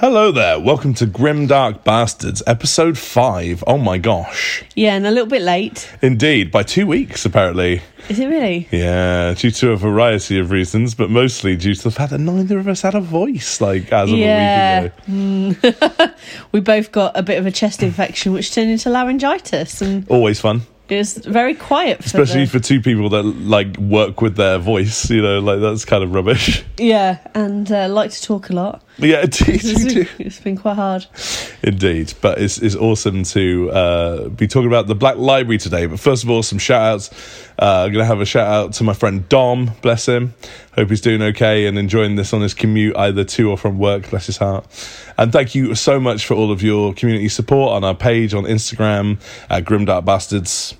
Hello there, welcome to Grim Dark Bastards, episode 5. Oh my gosh. Yeah, and a little bit late. Indeed, by two weeks apparently. Is it really? Yeah, due to a variety of reasons, but mostly due to the fact that neither of us had a voice, like, as of Yeah. a week ago. We both got a bit of a chest infection, which turned into laryngitis, and Always fun. it was very quiet. For Especially the, for two people that, like, work with their voice, you know, like, that's kind of rubbish. yeah, and uh, like to talk a lot. Yeah, indeed, we do. it's been quite hard. Indeed, but it's, it's awesome to uh, be talking about the Black Library today. But first of all, some shout outs. Uh, I'm going to have a shout out to my friend Dom, bless him. Hope he's doing okay and enjoying this on his commute, either to or from work, bless his heart. And thank you so much for all of your community support on our page on Instagram at Bastards.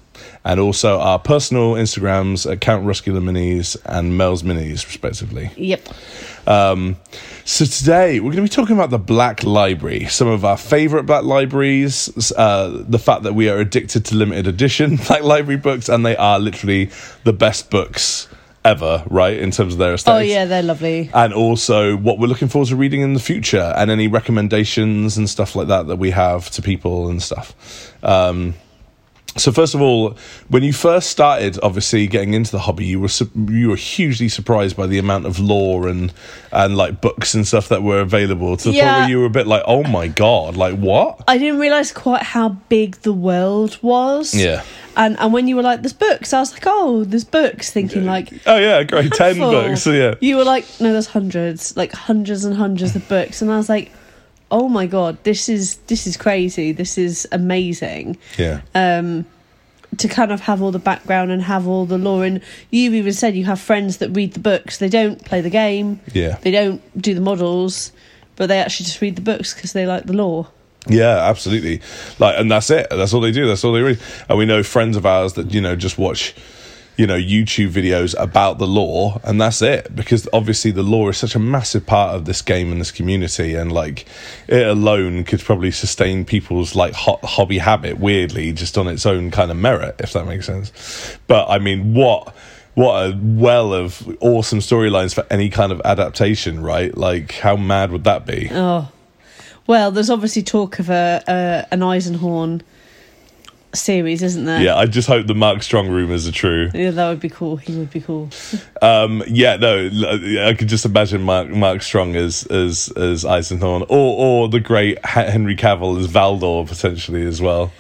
And also our personal Instagrams at Count Ruscular Minis and Mel's Minis, respectively. Yep. Um, so today we're going to be talking about the Black Library, some of our favorite Black Libraries, uh, the fact that we are addicted to limited edition Black Library books, and they are literally the best books ever, right, in terms of their Oh yeah, they're lovely. And also what we're looking forward to reading in the future, and any recommendations and stuff like that that we have to people and stuff. Um, so first of all, when you first started, obviously getting into the hobby, you were su- you were hugely surprised by the amount of lore and and like books and stuff that were available. To the point where you were a bit like, oh my god, like what? I didn't realize quite how big the world was. Yeah. And and when you were like, "There's books," I was like, "Oh, there's books." Thinking like, Oh yeah, great, ten books. So yeah, You were like, no, there's hundreds, like hundreds and hundreds of books, and I was like, oh my god, this is this is crazy. This is amazing. yeah, Um, to kind of have all the background and have all the lore, and you've even said you have friends that read the books. They don't play the game. yeah. They don't do the models, but they actually just read the books because they like the lore. Yeah, absolutely. Like, and that's it. That's all they do. That's all they read. And we know friends of ours that you know just watch, you know, YouTube videos about the lore, and that's it. Because obviously the lore is such a massive part of this game and this community, and like it alone could probably sustain people's like ho- hobby habit. Weirdly, just on its own kind of merit, if that makes sense. But I mean, what? What a well of awesome storylines for any kind of adaptation, right? Like, how mad would that be? Oh, well, there's obviously talk of a, a an Eisenhorn series, isn't there? Yeah, I just hope the Mark Strong rumors are true. Yeah, that would be cool. He would be cool. Um, yeah, no, I could just imagine Mark Mark Strong as as as Eisenhorn, or or the great Henry Cavill as Valdor potentially as well.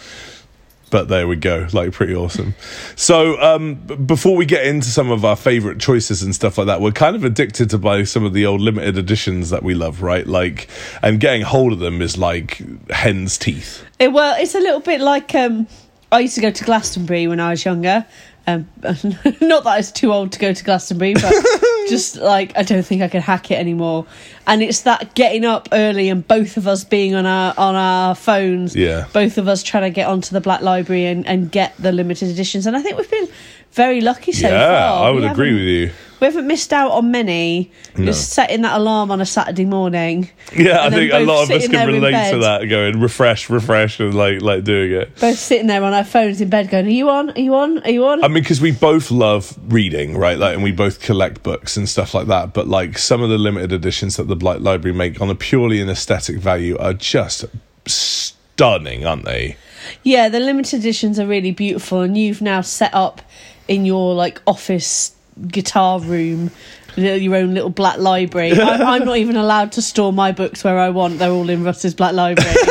But there we go, like pretty awesome. So um, before we get into some of our favorite choices and stuff like that, we're kind of addicted to buy some of the old limited editions that we love, right? Like, and getting hold of them is like hen's teeth. It, well, it's a little bit like um, I used to go to Glastonbury when I was younger. Um, not that it's too old to go to Glastonbury, but just like I don't think I can hack it anymore. And it's that getting up early and both of us being on our on our phones. Yeah. Both of us trying to get onto the Black Library and, and get the limited editions. And I think we've been very lucky so yeah, far. I We would agree with you. We haven't missed out on many. No. Just setting that alarm on a Saturday morning. Yeah, I think a lot of us can relate to that. Going refresh, refresh, and like like doing it. Both sitting there on our phones in bed going, Are you on? Are you on? Are you on? I mean, because we both love reading, right? Like, and we both collect books and stuff like that. But like some of the limited editions that the Blight Library make on a purely an aesthetic value are just stunning, aren't they? Yeah, the limited editions are really beautiful, and you've now set up in your like office guitar room your own little black library. I, I'm not even allowed to store my books where I want; they're all in Russ's black library.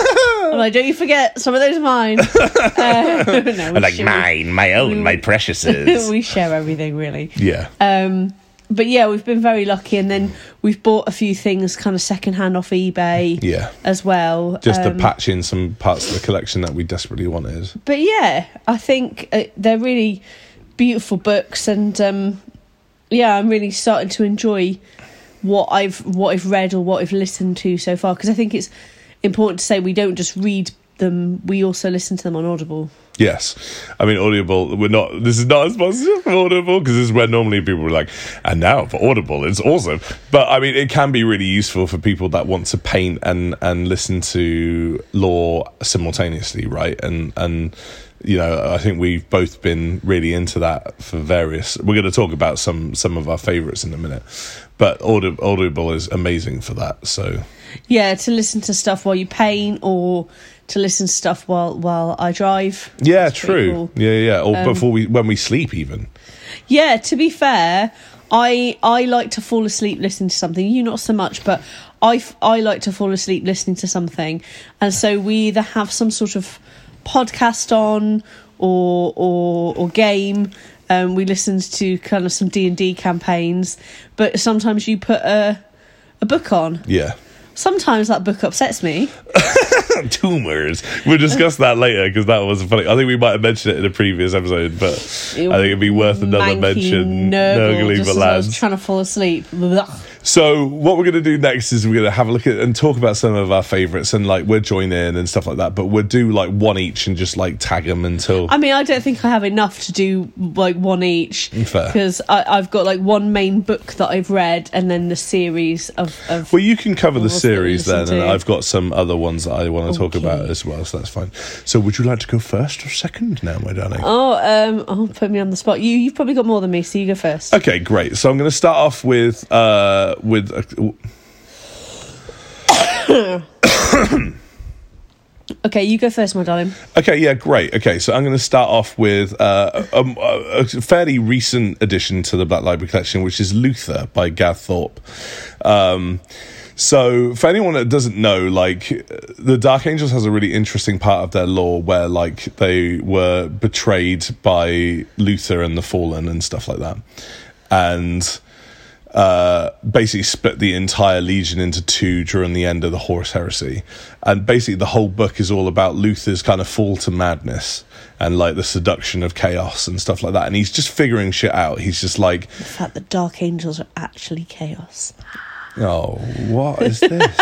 I'm like, don't you forget, some of those are mine. Uh, no, we share- mine, my own, my preciouses. we share everything, really. yeah, Um, but yeah, we've been very lucky, and then we've bought a few things kind of secondhand off eBay yeah. as well. Just Um, to patch in some parts of the collection that we desperately wanted. but yeah, I think uh, they're really beautiful books, and um, yeah, I'm really starting to enjoy what I've what I've read or what I've listened to so far because I think it's important to say we don't just read them; we also listen to them on Audible. Yes, I mean Audible. We're not. This is not a sponsorship for Audible because this is where normally people are like, and now for Audible, it's awesome. But I mean, it can be really useful for people that want to paint and and listen to lore simultaneously, right? And and you know, I think we've both been really into that for various. We're going to talk about some some of our favorites in a minute, but Audible, Audible is amazing for that. So Yeah, to listen to stuff while you paint or to listen to stuff while while I drive. yeah, true. cool. Um, Yeah, yeah. Or before we when we sleep, even. Yeah, to be fair, I I like to fall asleep listening to something. You not so much, but I I like to fall asleep listening to something, and so we either have some sort of podcast on or or or game. Um, we listened to kind of some D and D campaigns, but sometimes you put a a book on. Yeah. Sometimes that book upsets me. Tumors. We'll discuss that later because that was funny. I think we might have mentioned it in a previous episode, but I think it'd be worth another Manky mention. Nurgle, Nurgly just as I was trying to fall asleep. Blah. So what we're going to do next is we're going to have a look at and talk about some of our favorites and like we'll join in and stuff like that. But we'll do like one each and just like tag them until. I mean, I don't think I have enough to do like one each because I've got like one main book that I've read and then the series of. of well, you can cover the What's that you series then, listen and? I've got some other ones that I want to talk about as well. So that's fine. So, would you like to go first or second now, my darling? oh, um, oh, put me on the spot. You, you've probably got more than me, so you go first. Okay, great. So I'm going to start off with uh with uh, Okay, you go first, my darling. okay, yeah, great. Okay, so I'm going to start off with uh, a, a, a fairly recent addition to the Black Library collection, which is Luther by Gav Thorpe. Um, so for anyone that doesn't know, like the Dark Angels has a really interesting part of their lore where like they were betrayed by Luther and the Fallen and stuff like that, and uh, basically split the entire legion into two during the end of the Horus Heresy. And basically, the whole book is all about Luther's kind of fall to madness and like the seduction of chaos and stuff like that. And he's just figuring shit out. He's just like, The fact that Dark Angels are actually chaos. oh, what is this?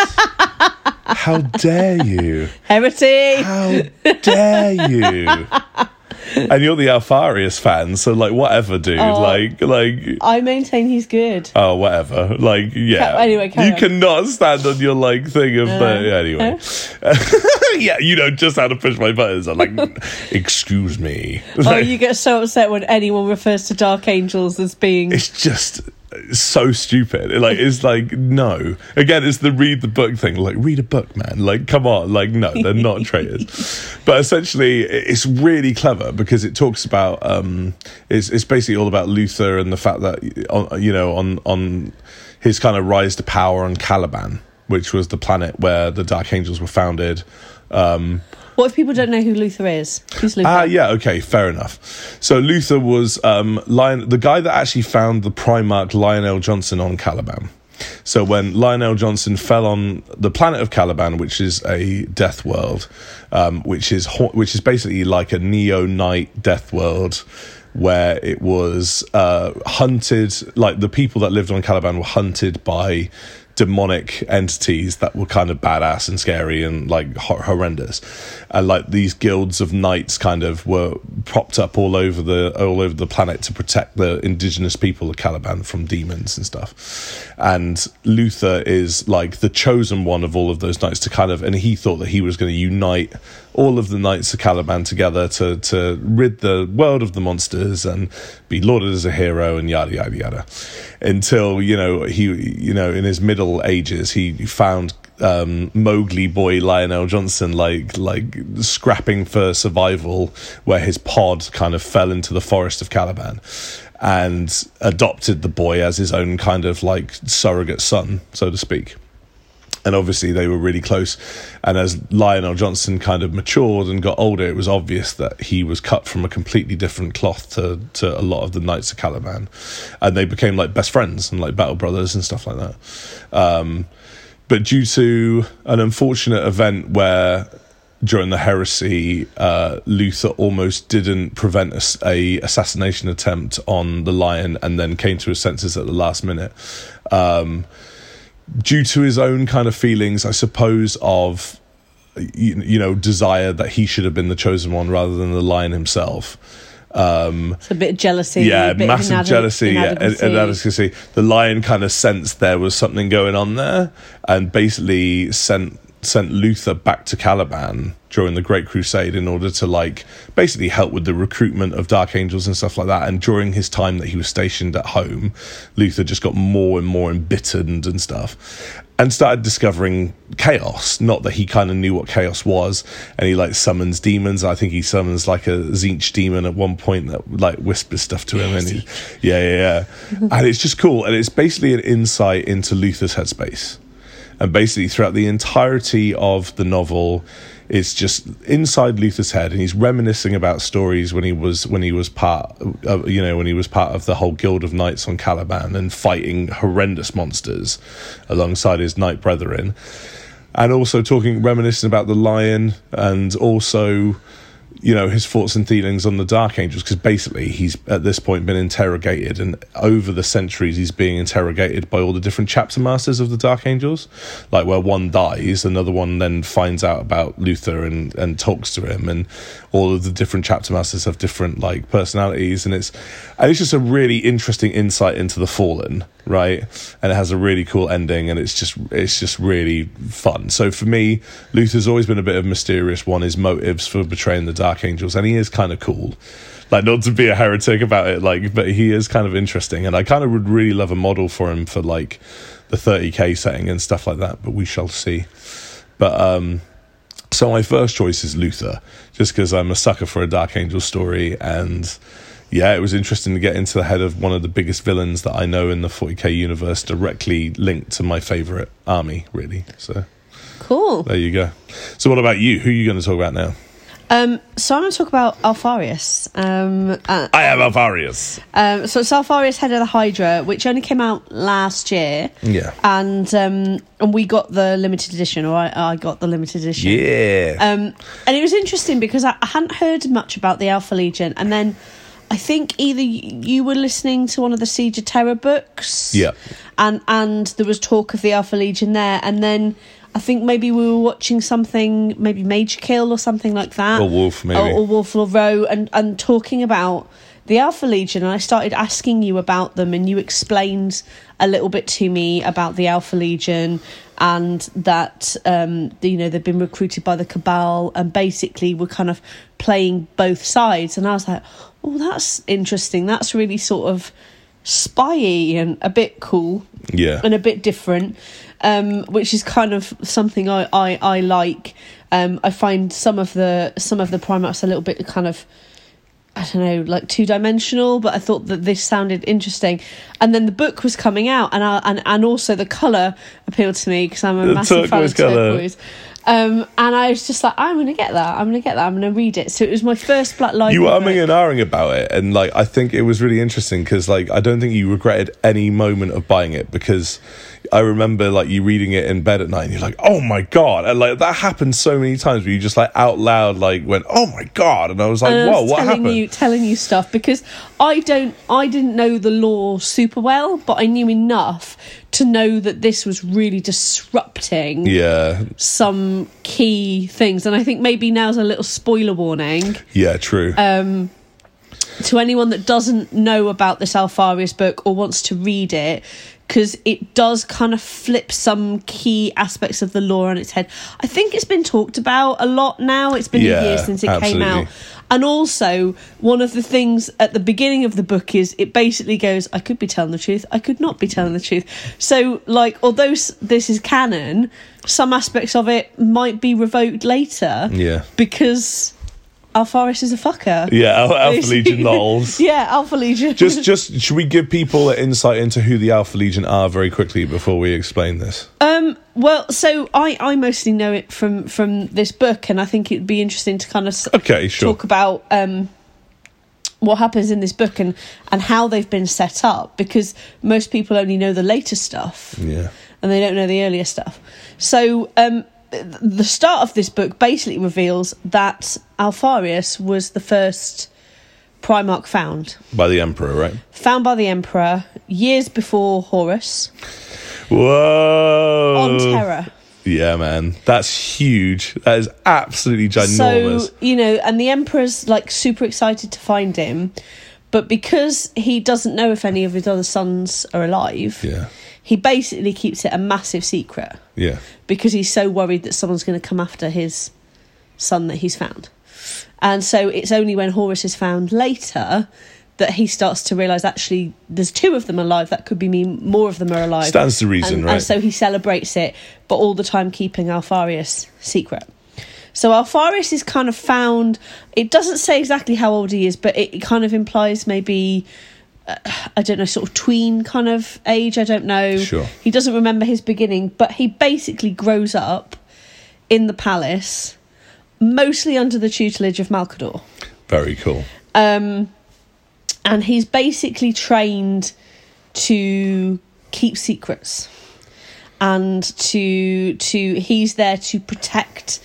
How dare you? Heresy! How dare you? And you're the Alpharius fan, so like whatever, dude. Oh. Like, like I maintain he's good. Oh, whatever. Like, yeah. Ca- anyway, you on. cannot stand on your like thing of Uh, the anyway. yeah, you know just how to push my buttons. I'm like, excuse me. Oh, you get so upset when anyone refers to Dark Angels as being. it's just so stupid. Like, it's like no. Again, it's the read the book thing. Like, read a book, man. Like, come on. Like, no, they're not traitors. But essentially, it's really clever because it talks about. um It's it's basically all about Luther and the fact that on you know on on his kind of rise to power on Caliban, which was the planet where the Dark Angels were founded. Um, What if people don't know who Luther is? Who's Luther? Ah, yeah, okay, fair enough. So Luther was um, Lion, the guy that actually found the Primarch Lion El'Jonson on Caliban. So when Lion El'Jonson fell on the planet of Caliban, which is a death world, um, which is ho- which is basically like a neo night death world, where it was uh, hunted, like the people that lived on Caliban were hunted by demonic entities that were kind of badass and scary and like hor- horrendous. And like these guilds of knights kind of were propped up all over the all over the planet to protect the indigenous people of Caliban from demons and stuff. And Luther is like the chosen one of all of those knights to kind of and he thought that he was going to unite all of the knights of Caliban together to to rid the world of the monsters and be lauded as a hero and yada yada yada. Until you know he you know in his middle ages he found um, Mowgli boy Lion El'Jonson like like scrapping for survival where his pod kind of fell into the forest of Caliban and adopted the boy as his own kind of like surrogate son so to speak and obviously they were really close. And as Lion El'Jonson kind of matured and got older, it was obvious that he was cut from a completely different cloth to to a lot of the Knights of Caliban, and they became like best friends and like battle brothers and stuff like that. Um, but due to an unfortunate event where during the heresy, uh, Luther almost didn't prevent a assassination attempt on the lion, and then came to his senses at the last minute. Um, due to his own kind of feelings, I suppose, of you, you know desire that he should have been the chosen one rather than the lion himself. Um, It's a bit of jealousy. Yeah, a bit of massive inade- jealousy yeah, and, inadequacy. and inadequacy. The lion kind of sensed there was something going on there, and basically sent sent Luther back to Caliban during the Great Crusade in order to like basically help with the recruitment of Dark Angels and stuff like that. And during his time that he was stationed at home, Luther just got more and more embittered and stuff. And started discovering chaos. Not that he kind of knew what chaos was, and he like summons demons. I think he summons like a Tzeentch demon at one point that like whispers stuff to him, and he, yeah, yeah, yeah. and it's just cool. And it's basically an insight into Luther's headspace and basically throughout the entirety of the novel it's just inside Luther's head and he's reminiscing about stories when he was when he was part of, you know when he was part of the whole guild of knights on Caliban and fighting horrendous monsters alongside his knight brethren. And also talking reminiscing about the lion and also you know his thoughts and feelings on the dark angels because basically he's at this point been interrogated and over the centuries he's being interrogated by all the different chapter masters of the dark angels. Like where one dies another one then finds out about luther and and talks to him and all of the different chapter masters have different like personalities and it's and it's just a really interesting insight into the fallen right? And it has a really cool ending and it's just it's just really fun. So for me luther's always been a bit of mysterious one. His motives for betraying the dark angels and he is kind of cool. Like not to be a heretic about it like but he is kind of interesting and i kind of would really love a model for him for like the 30k setting and stuff like that but we shall see. But um so my first choice is luther just because i'm a sucker for a dark angel story and yeah, it was interesting to get into the head of one of the biggest villains that I know in the 40k universe, directly linked to my favorite army, really. So Cool. there you go. So, what about you? Who are you going to talk about now? Um, so I'm going to talk about Alpharius. Um, uh, I am Alpharius. um, so it's Alpharius, head of the Hydra, which only came out last year. Yeah. And um, and we got the limited edition, or I, I got the limited edition. Yeah. Um, and it was interesting because I, I hadn't heard much about the Alpha Legion, and then I think either you were listening to one of the Siege of Terra books, Yeah. and and there was talk of the Alpha Legion there, and then I think maybe we were watching something, maybe Major Kill or something like that, Or Wolf, maybe. or, or Wolf or Row, and and talking about the Alpha Legion, and I started asking you about them, and you explained a little bit to me about the Alpha Legion and that um, you know they've been recruited by the Cabal and basically were kind of playing both sides, and I was like, oh, that's interesting. That's really sort of spyy and a bit cool yeah. and a bit different, um, which is kind of something I I, I like. Um, I find some of the some of the Primarchs a little bit kind of I don't know, like two dimensional, but I thought that this sounded interesting. And then the book was coming out, and I, and and also the color appealed to me because I'm a The massive fan of turquoise. Um, and I was just like, I'm gonna get that. I'm gonna get that. I'm gonna read it. So it was my first Black Library. you were umming and ahhing about it, and like I think it was really interesting because like I don't think you regretted any moment of buying it because I remember like you reading it in bed at night and you're like, oh my god, and like that happened so many times where you just like out loud like went, oh my god, and I was like, I whoa, what telling happened? you telling you stuff because I don't I didn't know the lore super well, but I knew enough to know that this was really disrupting yeah, some key things. And I think maybe now's a little spoiler warning yeah, true. Um, to anyone that doesn't know about this Alpharius book or wants to read it. Because it does kind of flip some key aspects of the lore on its head. I think it's been talked about a lot now. It's been Yeah, a year since it came out. And also, one of the things at the beginning of the book is it basically goes, I could be telling the truth, I could not be telling the truth. So, like, although this is canon, some aspects of it might be revoked later yeah, because Alpharius is a fucker. yeah, Al- Alpha Legion lols. yeah, Alpha Legion. Just, just should we give people an insight into who the Alpha Legion are very quickly before we explain this? um. Well, so I I mostly know it from from this book, and I think it'd be interesting to kind of Okay, sure. talk about um what happens in this book and and how they've been set up because most people only know the later stuff Yeah, and they don't know the earlier stuff. So um the start of this book basically reveals that Alpharius was the first Primarch found. by the Emperor, right? found by the Emperor years before Horus Whoa! on Terra. Yeah, man, that's huge. That is absolutely ginormous. So, you know, and the Emperor's like super excited to find him, but because he doesn't know if any of his other sons are alive, yeah, he basically keeps it a massive secret Yeah. because he's so worried that someone's going to come after his son that he's found. And so it's only when Horus is found later that he starts to realise actually there's two of them alive. That could be mean more of them are alive. Stands to reason, and, right? And so he celebrates it, but all the time keeping Alpharius secret. So Alpharius is kind of found. It doesn't say exactly how old he is, but it kind of implies maybe. I don't know, sort of tween kind of age. I don't know. Sure. He doesn't remember his beginning, but he basically grows up in the palace, mostly under the tutelage of Malkador. Very cool. Um, and he's basically trained to keep secrets and to to he's there to protect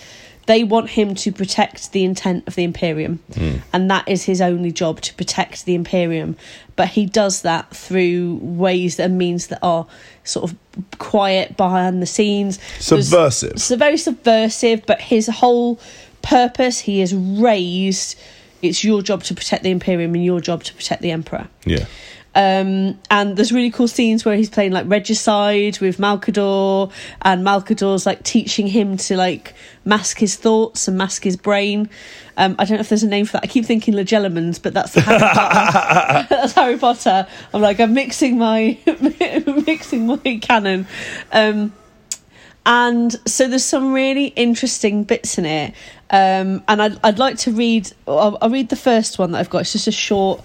they want him to protect the intent of the imperium. Hmm. And that is his only job to protect the imperium. But he does that through ways and means that are sort of quiet behind the scenes. Subversive. so very subversive but his whole purpose he is raised it's your job to protect the imperium and your job to protect the emperor. Yeah. Um, and there's really cool scenes where he's playing like regicide with Malkador, and Malkador's like teaching him to like mask his thoughts and mask his brain. Um, I don't know if there's a name for that. I keep thinking Legilimens, but that's Harry Potter. that's Harry Potter. I'm like I'm mixing my mixing my canon. Um, and so there's some really interesting bits in it. Um, and I'd, I'd like to read. I'll, I'll read the first one that I've got. It's just a short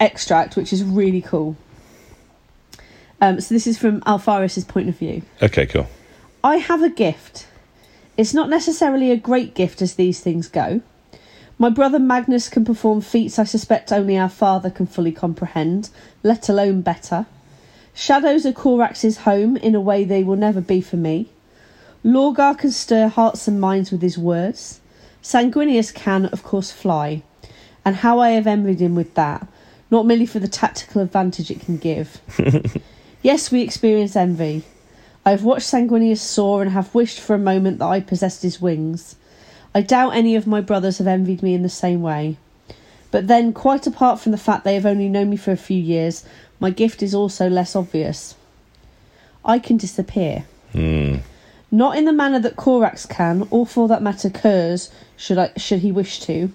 extract, which is really cool. Um, so this is from Alpharius's point of view. Okay, cool. I have a gift. It's not necessarily a great gift as these things go. My brother Magnus can perform feats I suspect only our father can fully comprehend, let alone better. Shadows are Corax's home in a way they will never be for me. Lorgar can stir hearts and minds with his words. Sanguinius can, of course, fly. And how I have envied him with that, not merely for the tactical advantage it can give. yes, we experience envy. I have watched Sanguinius soar and have wished for a moment that I possessed his wings. I doubt any of my brothers have envied me in the same way. But then, quite apart from the fact they have only known me for a few years, my gift is also less obvious. I can disappear. Hmm. Not in the manner that Corax can, or for that matter Curze, should I should he wish to.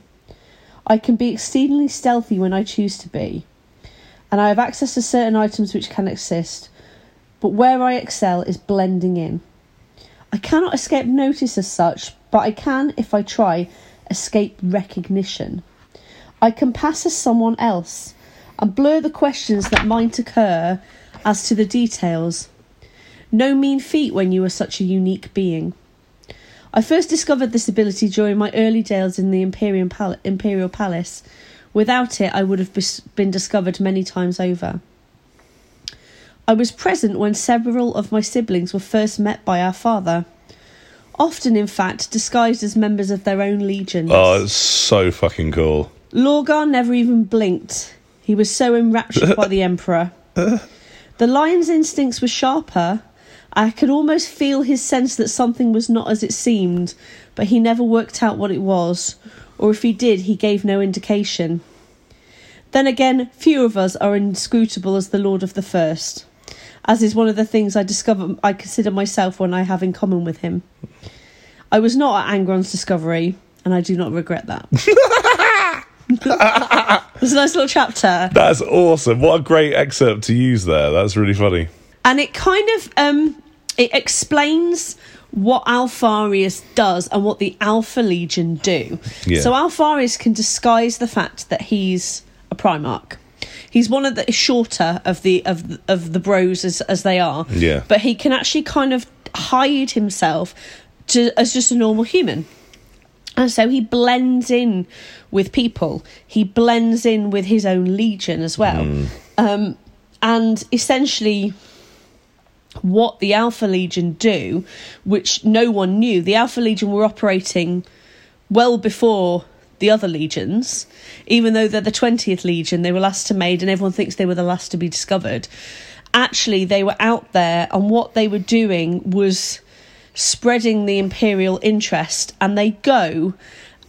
I can be exceedingly stealthy when I choose to be, and I have access to certain items which can assist, but where I excel is blending in. I cannot escape notice as such, but I can, if I try, escape recognition. I can pass as someone else and blur the questions that might occur as to the details. No mean feat when you are such a unique being. I first discovered this ability during my early days in the Imperial, Pal- Imperial Palace. Without it, I would have bes- been discovered many times over. I was present when several of my siblings were first met by our father. Often, in fact, disguised as members of their own legions. Oh, it's so fucking cool. Lorgar never even blinked. He was so enraptured by the Emperor. The lion's instincts were sharper. I could almost feel his sense that something was not as it seemed, but he never worked out what it was, or if he did, he gave no indication. Then again, few of us are inscrutable as the Lord of the First, as is one of the things I discover I consider myself when I have in common with him. I was not at Angron's discovery, and I do not regret that. There's a nice little chapter. That's awesome. What a great excerpt to use there. That's really funny. and it kind of um it explains what Alpharius does and what the Alpha Legion do. Yeah. So Alpharius can disguise the fact that he's a Primarch. He's one of the shorter of the of of the bros as as they are. Yeah. But he can actually kind of hide himself to as just a normal human. And so he blends in with people. He blends in with his own legion as well. Um, and essentially, what the Alpha Legion do, which no one knew, the Alpha Legion were operating well before the other legions, even though they're the 20th Legion, they were last to made, and everyone thinks they were the last to be discovered. Actually, they were out there, and what they were doing was spreading the Imperial interest, and they go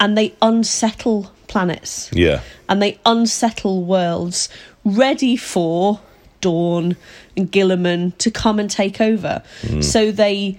and they unsettle planets Yeah. and they unsettle worlds ready for Dorn and Guilliman to come and take over. Hmm. So they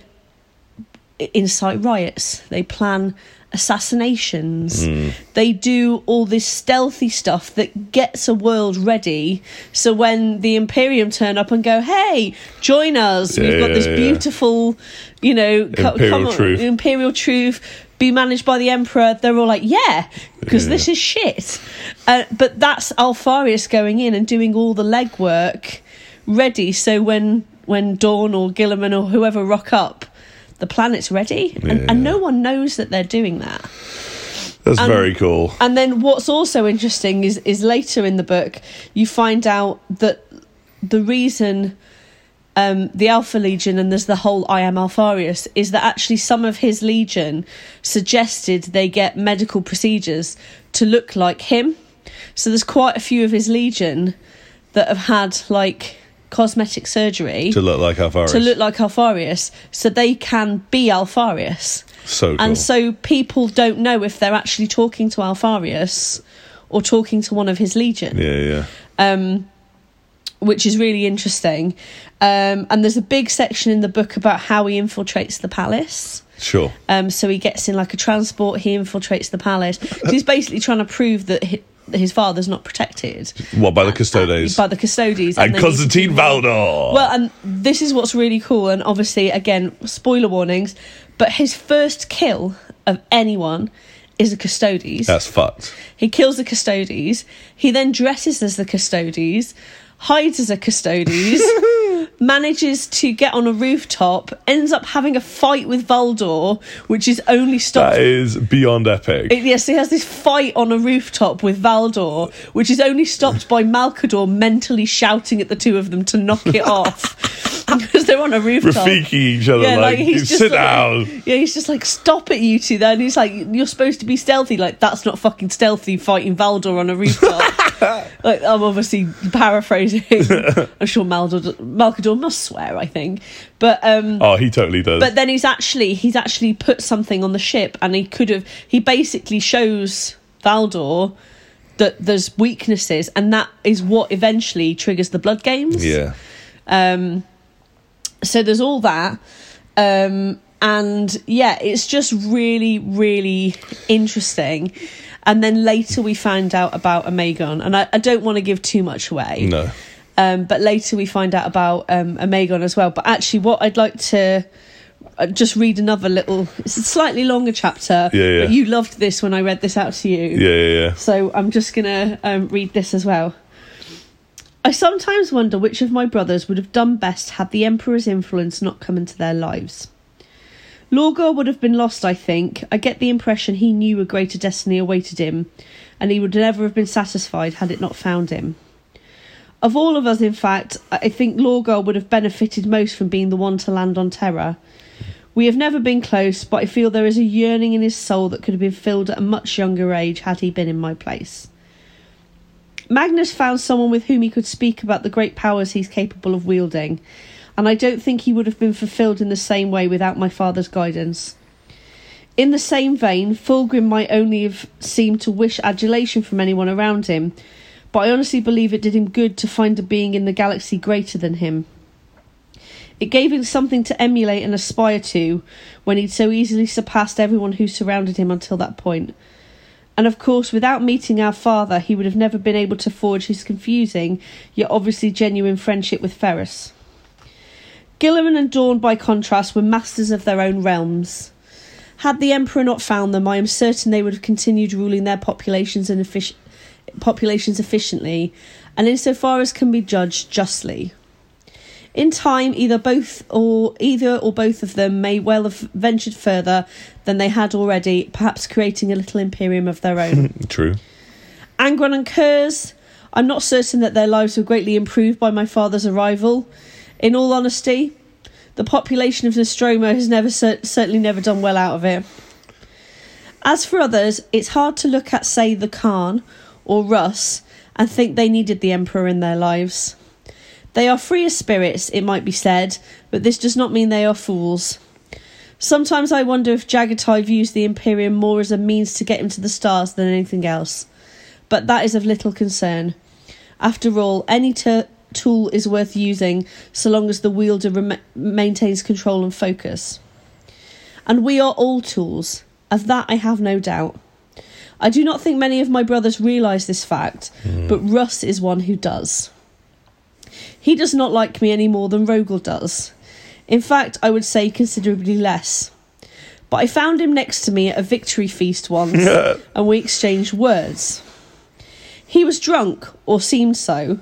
incite riots, they plan assassinations, hmm. they do all this stealthy stuff that gets a world ready. So when the Imperium turn up and go, "Hey, join us! Yeah, We've got this yeah, yeah. beautiful, you know, co- Imperial come- truth. imperial truth." Be managed by the emperor. They're all like, yeah, because Yeah. this is shit. Uh, but that's Alpharius going in and doing all the legwork ready. So when when Dorn or Guilliman or whoever rock up, the planet's ready, and, Yeah. and no one knows that they're doing that. That's And- very cool. And then what's also interesting is is later in the book you find out that the reason um, the Alpha Legion and there's the whole I am Alpharius is that actually some of his legion suggested they get medical procedures to look like him. So there's quite a few of his legion that have had like cosmetic surgery To look like Alpharius. to look like Alpharius so they can be Alpharius. so cool. And so people don't know if they're actually talking to Alpharius or talking to one of his legion, yeah, yeah. um, which is really interesting. Um, and there's a big section in the book about how he infiltrates the palace. Sure. Um, so he gets in like a transport, he infiltrates the palace. So he's basically trying to prove that hi- his father's not protected What by the custodes? by the custodes. and he- Constantine Valdor. well, and this is what's really cool, and obviously, again, spoiler warnings, but his first kill of anyone is the Custodes. That's fucked. He kills the Custodes. He then dresses as the Custodes, hides as a Custodes, manages to get on a rooftop, ends up having a fight with Valdor, which is only stopped That is beyond epic. it- yes, he has this fight on a rooftop with Valdor, which is only stopped by Malkador mentally shouting at the two of them to knock it off because they're on a rooftop. Rafiki each other Yeah, like, like, he's just sit like- down. Yeah, he's just like, stop it, you two. Then he's like, you're supposed to be stealthy. Like, that's not fucking stealthy. Fighting Valdor on a rooftop. like, I'm obviously paraphrasing. I'm sure Maldor, Malkador must swear. I think, but um, Oh, he totally does. but then he's actually he's actually put something on the ship and he could have he basically shows Valdor that there's weaknesses and that is what eventually triggers the blood games. yeah. Um so there's all that. Um and yeah, it's just really, really interesting. And then later we find out about Omegon, and I, I don't want to give too much away. No. Um, but later we find out about um, Omegon as well. But actually, what I'd like to uh, just read another little, it's a slightly longer chapter. Yeah, yeah. But you loved this when I read this out to you. Yeah, yeah, yeah. So I'm just going to um, read this as well. I sometimes wonder which of my brothers would have done best had the Emperor's influence not come into their lives. Lorgar would have been lost, I think. I get the impression he knew a greater destiny awaited him, and he would never have been satisfied had it not found him. Of all of us, in fact, I think Lorgar would have benefited most from being the one to land on Terra. We have never been close, but I feel there is a yearning in his soul that could have been filled at a much younger age had he been in my place. Magnus found someone with whom he could speak about the great powers he's capable of wielding, and I don't think he would have been fulfilled in the same way without my father's guidance. In the same vein, Fulgrim might only have seemed to wish adulation from anyone around him, but I honestly believe it did him good to find a being in the galaxy greater than him. It gave him something to emulate and aspire to when he'd so easily surpassed everyone who surrounded him until that point. And of course, without meeting our father, he would have never been able to forge his confusing, yet obviously genuine friendship with Ferrus. Guilliman and Dorn, by contrast, were masters of their own realms. Had the Emperor not found them, I am certain they would have continued ruling their populations and effic- populations efficiently, and insofar as can be judged justly. In time, either both or either or both of them may well have ventured further than they had already, perhaps creating a little imperium of their own. True. Angron and Curze, I'm not certain that their lives were greatly improved by my father's arrival. In all honesty, the population of Nostramo has never certainly never done well out of it. As for others, it's hard to look at, say, the Khan or Russ and think they needed the Emperor in their lives. They are freer spirits, it might be said, but this does not mean they are fools. Sometimes I wonder if Jaghatai views the Imperium more as a means to get him to the stars than anything else. But that is of little concern. After all, any ter- tool is worth using so long as the wielder rem- maintains control and focus. And we are all tools, of that I have no doubt. I do not think many of my brothers realise this fact, hmm. but Russ is one who does. He does not like me any more than Rogal does. In fact, I would say considerably less. But I found him next to me at a victory feast once, and we exchanged words. He was drunk, or seemed so.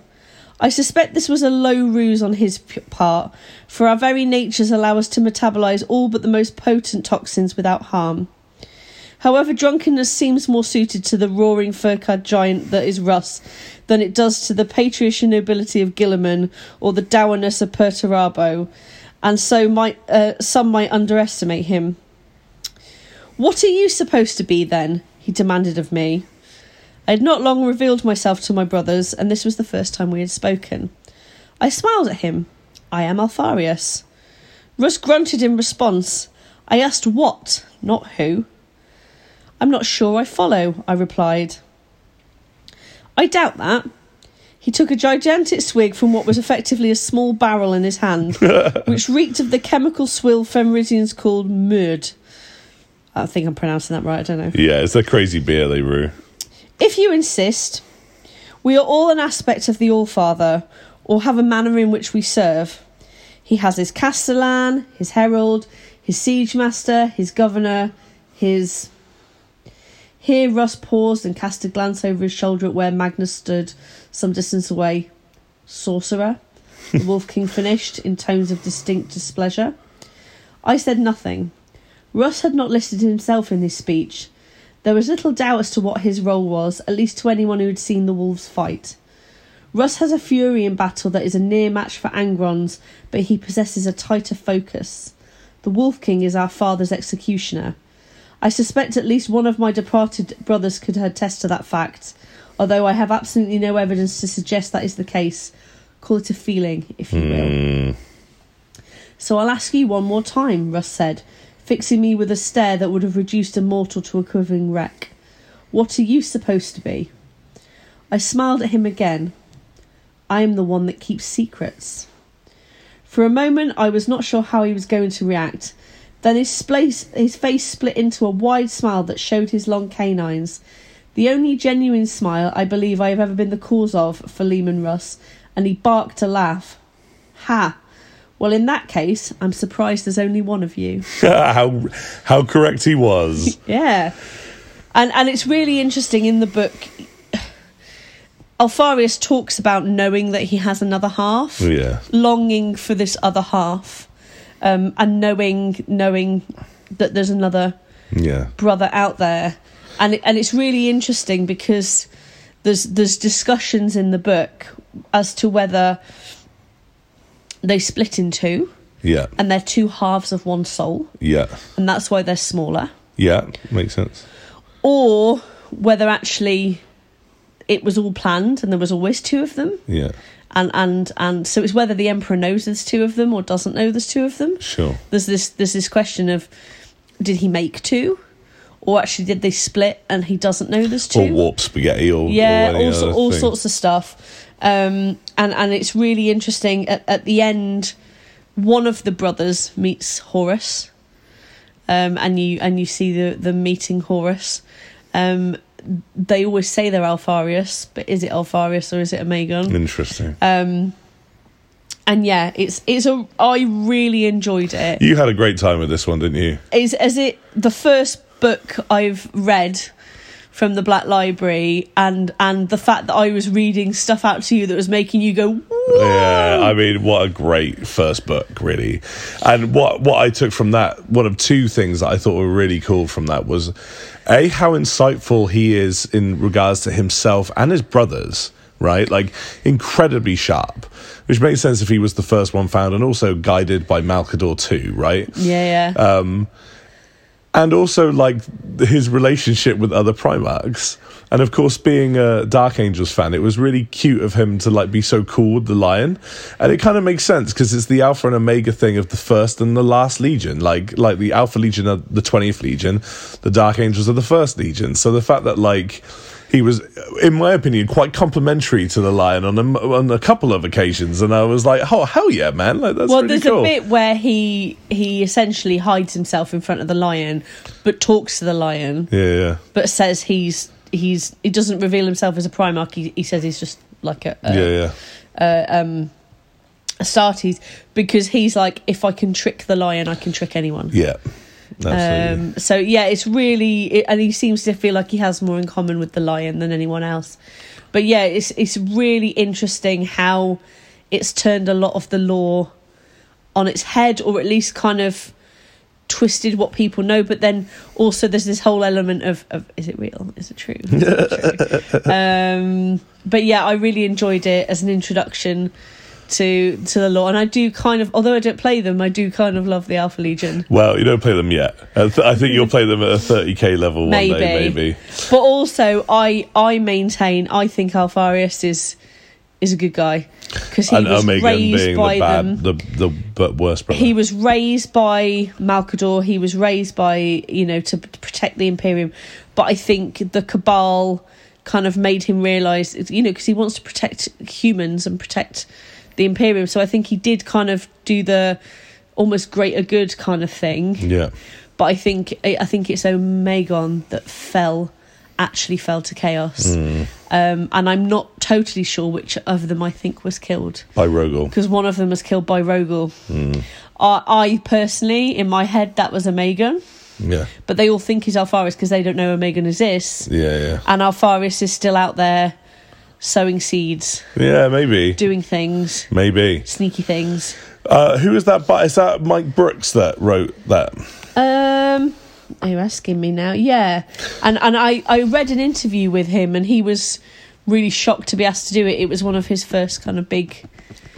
I suspect this was a low ruse on his part, for our very natures allow us to metabolize all but the most potent toxins without harm. However, drunkenness seems more suited to the roaring fur-clad giant that is Russ than it does to the patriarchal nobility of Guilliman or the dourness of Perturabo, and so might uh, some might underestimate him. What are you supposed to be then? he demanded of me. I had not long revealed myself to my brothers, and this was the first time we had spoken. I smiled at him. I am Alpharius. Russ grunted in response. I asked what, not who. I'm not sure I follow, I replied. I doubt that. He took a gigantic swig from what was effectively a small barrel in his hand, which reeked of the chemical swill Femeridians called murd. I think I'm pronouncing that right, I don't know. Yeah, it's a crazy beer they brew. If you insist, we are all an aspect of the All Father, or have a manner in which we serve. He has his castellan, his herald, his siege master, his governor, his. Here Russ paused and cast a glance over his shoulder at where Magnus stood some distance away. Sorcerer, the Wolf King finished in tones of distinct displeasure. I said nothing. Russ had not listed himself in this speech. There was little doubt as to what his role was, at least to anyone who had seen the wolves fight. Russ has a fury in battle that is a near match for Angron's, but he possesses a tighter focus. The Wolf King is our father's executioner. I suspect at least one of my departed brothers could attest to that fact, although I have absolutely no evidence to suggest that is the case. Call it a feeling, if you will. Hmm. So I'll ask you one more time, Russ said, fixing me with a stare that would have reduced a mortal to a quivering wreck. What are you supposed to be? I smiled at him again. I am the one that keeps secrets. For a moment, I was not sure how he was going to react. Then his, his face split into a wide smile that showed his long canines. The only genuine smile I believe I have ever been the cause of for Leman Russ, and he barked a laugh. Ha! Well, in that case, I'm surprised there's only one of you. how how correct he was. Yeah. And and it's really interesting in the book Alpharius talks about knowing that he has another half, yeah. longing for this other half, um, and knowing knowing that there's another Yeah. brother out there, and it, and it's really interesting because there's there's discussions in the book as to whether they split in two Yeah. and they're two halves of one soul, Yeah. and that's why they're smaller. Yeah. Makes sense. or whether actually it was all planned and there was always two of them Yeah. and and and so it's whether the emperor knows there's two of them or doesn't know there's two of them Sure. there's this there's this question of did he make two or actually did they split and he doesn't know there's two Or warp spaghetti or yeah or any all, so, other all thing. sorts of stuff um and and it's really interesting at, at the end one of the brothers meets horus um and you and you see the the meeting horus um they always say they're alpharius but is it alpharius or is it Omegon? Interesting. um and yeah it's it's a i really enjoyed it you had a great time with this one, didn't you? is is it the first book I've read from the Black Library and and the fact that I was reading stuff out to you that was making you go Whoa! Yeah, I mean, what a great first book, really. And what what I took from that, one of two things that I thought were really cool from that was, a how insightful he is in regards to himself and his brothers. Right, like incredibly sharp, which makes sense if he was the first one found, and also guided by Malkador too. Right, yeah yeah um, and also like his relationship with other Primarchs. And of course, being a Dark Angels fan, it was really cute of him to like be so cool with the lion, and it kind of makes sense because it's the Alpha and Omega thing of the first and the last Legion. Like like the Alpha Legion are the twentieth Legion, the Dark Angels are the first Legion. So the fact that like he was, in my opinion, quite complimentary to the lion on a, on a couple of occasions, and I was like, "Oh hell yeah, man! Like, that's Well, really there's cool." a bit where he he essentially hides himself in front of the lion, but talks to the lion, yeah, yeah, but says he's he's he doesn't reveal himself as a Primarch. He, he says he's just like a, a, yeah, yeah. Um, Astartes because he's like, if I can trick the lion, I can trick anyone. Yeah. Um, so yeah, it's really, it, and he seems to feel like he has more in common with the lion than anyone else. But yeah, it's it's really interesting how it's turned a lot of the lore on its head, or at least kind of twisted what people know. But then also there's this whole element of, of is it real? Is it true? Is it true? um, but yeah, I really enjoyed it as an introduction to to the law, and I do kind of, although I don't play them, I do kind of love the Alpha Legion. well, you don't play them yet. I, th- I think you'll play them at a 30k level one Maybe. day, maybe. But also, I I maintain I think Alpharius is is a good guy because he And was Omegon raised being by the them. bad, the the but worst brother. He was raised by Malcador. He was raised by you know to, to protect the Imperium. But I think the Cabal kind of made him realize you know because he wants to protect humans and protect the Imperium. So I think he did kind of do the almost greater good kind of thing. yeah, but I think I think it's Omegon that fell actually fell to chaos, Hmm. um, and I'm not totally sure which of them I think was killed by Rogal. because one of them was killed by Rogal. Hmm. I, I personally, in my head, that was Omegon, Yeah, but they all think he's Alpharius because they don't know Omegon exists, yeah, yeah, and Alpharius is still out there sowing seeds, yeah. Maybe, doing things, maybe. sneaky things. Uh, who is that? But is that Mike Brooks that wrote that? Um, are you asking me now? Yeah, and and I I read an interview with him, and he was really shocked to be asked to do it. It was one of his first kind of big.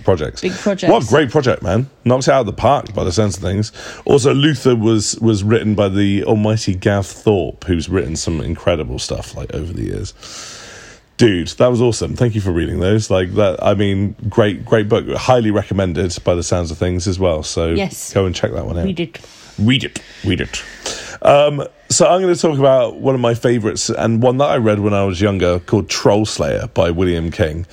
projects. Big projects. What a great project, man! Knocks it out of the park by the sense of things. Also, Luther was was written by the almighty Gav Thorpe, who's written some incredible stuff like over the years. Dude, that was awesome. Thank you for reading those. Like that, I mean, great, great book. Highly recommended by the sounds of things as well. So Yes. go and check that one out. We did. Read it. Read it. Um, so I'm going to talk about one of my favourites and one that I read when I was younger called Troll Slayer by William King.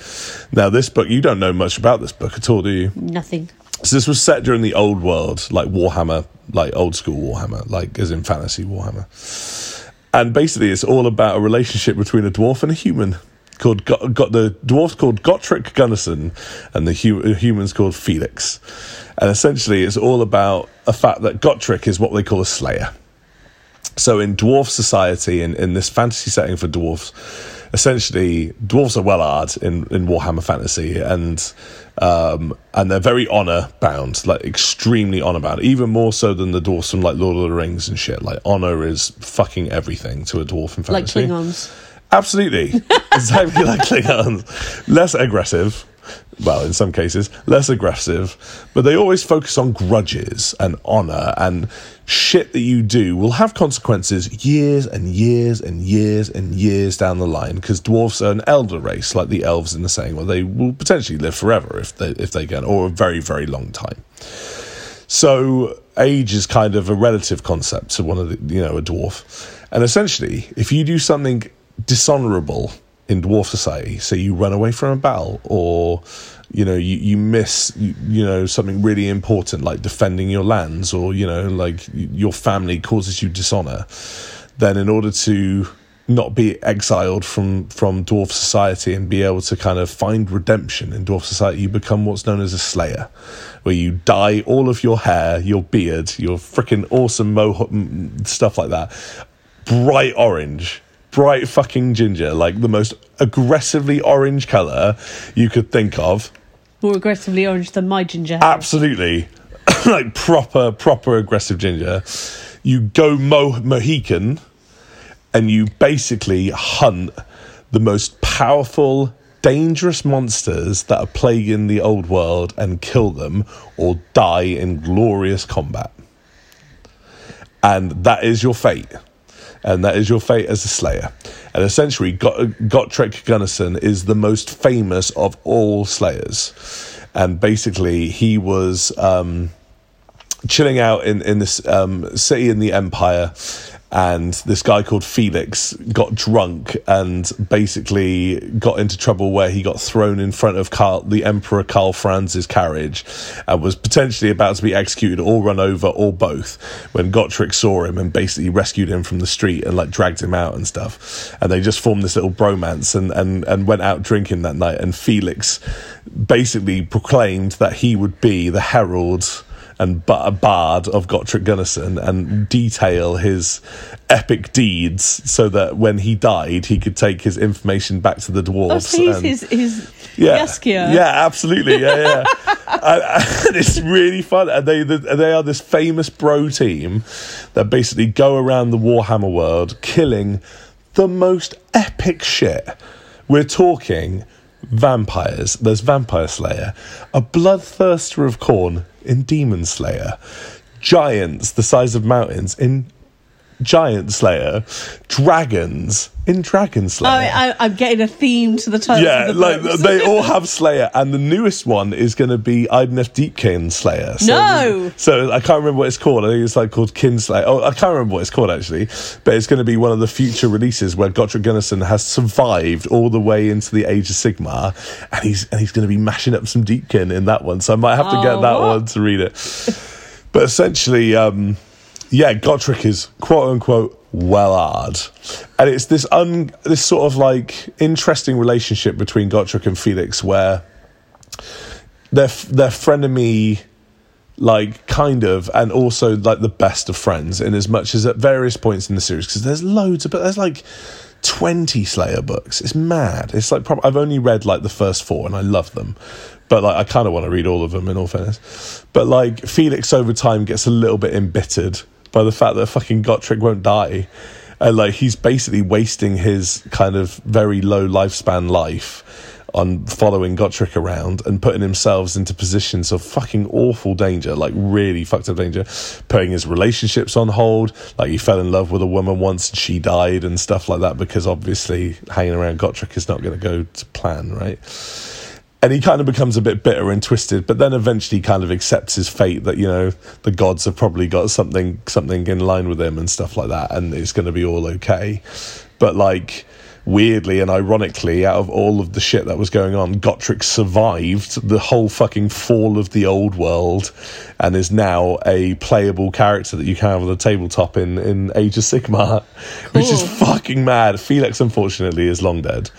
Now, this book, you don't know much about this book at all, do you? Nothing. So this was set during the old world, like Warhammer, like old school Warhammer, like as in fantasy Warhammer. And basically, it's all about a relationship between a dwarf and a human. Called got, got the dwarf's called Gotrek Gurnisson, and the hu- human's called Felix. And essentially, it's all about a fact that Gotrek is what they call a slayer. So in dwarf society, in, in this fantasy setting for dwarfs, essentially dwarfs are well art in, in Warhammer Fantasy, and um, and they're very honor bound, like extremely honor bound, even more so than the dwarfs from like Lord of the Rings and shit. Like honor is fucking everything to a dwarf in fantasy. Like. Klingons. Absolutely. exactly like Klingons. Less aggressive. Well, in some cases, less aggressive. But they always focus on grudges and honor and shit that you do will have consequences years and years and years and years down the line because dwarfs are an elder race, like the elves in the saying, where they will potentially live forever if they if they can, or a very, very long time. So age is kind of a relative concept to one of the, you know, a dwarf. And essentially, if you do something dishonorable in dwarf society, So you run away from a battle or you know you, you miss you, you know something really important like defending your lands or you know like your family causes you dishonor. Then in order to not be exiled from from dwarf society and be able to kind of find redemption in dwarf society you become what's known as a slayer where you dye all of your hair your beard your freaking awesome mohawk stuff like that bright orange bright fucking ginger like the most aggressively orange color you could think of. More aggressively orange than my ginger. Hair. absolutely. Like proper proper aggressive ginger. You go mo- mohican and you basically hunt the most powerful dangerous monsters that are plaguing the old world and kill them or die in glorious combat. And that is your fate and that is your fate as a slayer. And essentially, Got- Gotrek Gurnisson is the most famous of all slayers. And basically, he was um, chilling out in in this um, city in the Empire, and this guy called Felix got drunk and basically got into trouble where he got thrown in front of the Emperor Karl Franz's carriage and was potentially about to be executed or run over or both when Gotrek saw him and basically rescued him from the street and like dragged him out and stuff. And they just formed this little bromance and, and, and went out drinking that night. And Felix basically proclaimed that he would be the herald and a bard of Gotrek Gurnisson and detail his epic deeds so that when he died, he could take his information back to the oh, dwarves. Oh, and- his, his yeah, yeah, absolutely, yeah, yeah. and, and it's really fun. And they they are this famous bro team that basically go around the Warhammer world killing the most epic shit. We're talking vampires. There's Vampire Slayer, a bloodthirster of Khorne in Demon Slayer, giants the size of mountains in Giant Slayer, dragons in Dragon Slayer. I, I, I'm getting a theme to the title. Yeah, the like they all have Slayer, and the newest one is going to be Idoneth Deepkin Slayer. So, No! so I can't remember what it's called. I think it's like called Kinslayer. Oh, I can't remember what it's called actually, but it's going to be one of the future releases where Gotrek Gurnisson has survived all the way into the Age of Sigmar, and he's and he's going to be mashing up some Deepkin in that one. So I might have to Oh, get that what? one to read it. But essentially, um, yeah, Gotrek is quote unquote Wellard, and it's this un this sort of like interesting relationship between Gotrek and Felix where they're they're frenemy, like kind of, and also like the best of friends in as much as at various points in the series because there's loads of but there's like. 20 Slayer books. It's mad. It's like prob- I've only read like the first four and I love them. But like I kind of want to read all of them in all fairness. But like Felix over time gets a little bit embittered by the fact that fucking Gotrek won't die. And like he's basically wasting his kind of very low lifespan life on following Gotrek around and putting himself into positions of fucking awful danger, like really fucked up danger, putting his relationships on hold. Like he fell in love with a woman once and she died and stuff like that because obviously hanging around Gotrek is not going to go to plan, right? And he kind of becomes a bit bitter and twisted but then eventually kind of accepts his fate that you know the gods have probably got something something in line with him and stuff like that and it's going to be all okay. But like weirdly and ironically out of all of the shit that was going on Gotrek survived the whole fucking fall of the old world and is now a playable character that you can have on the tabletop in in Age of Sigmar which is fucking mad Felix unfortunately is long dead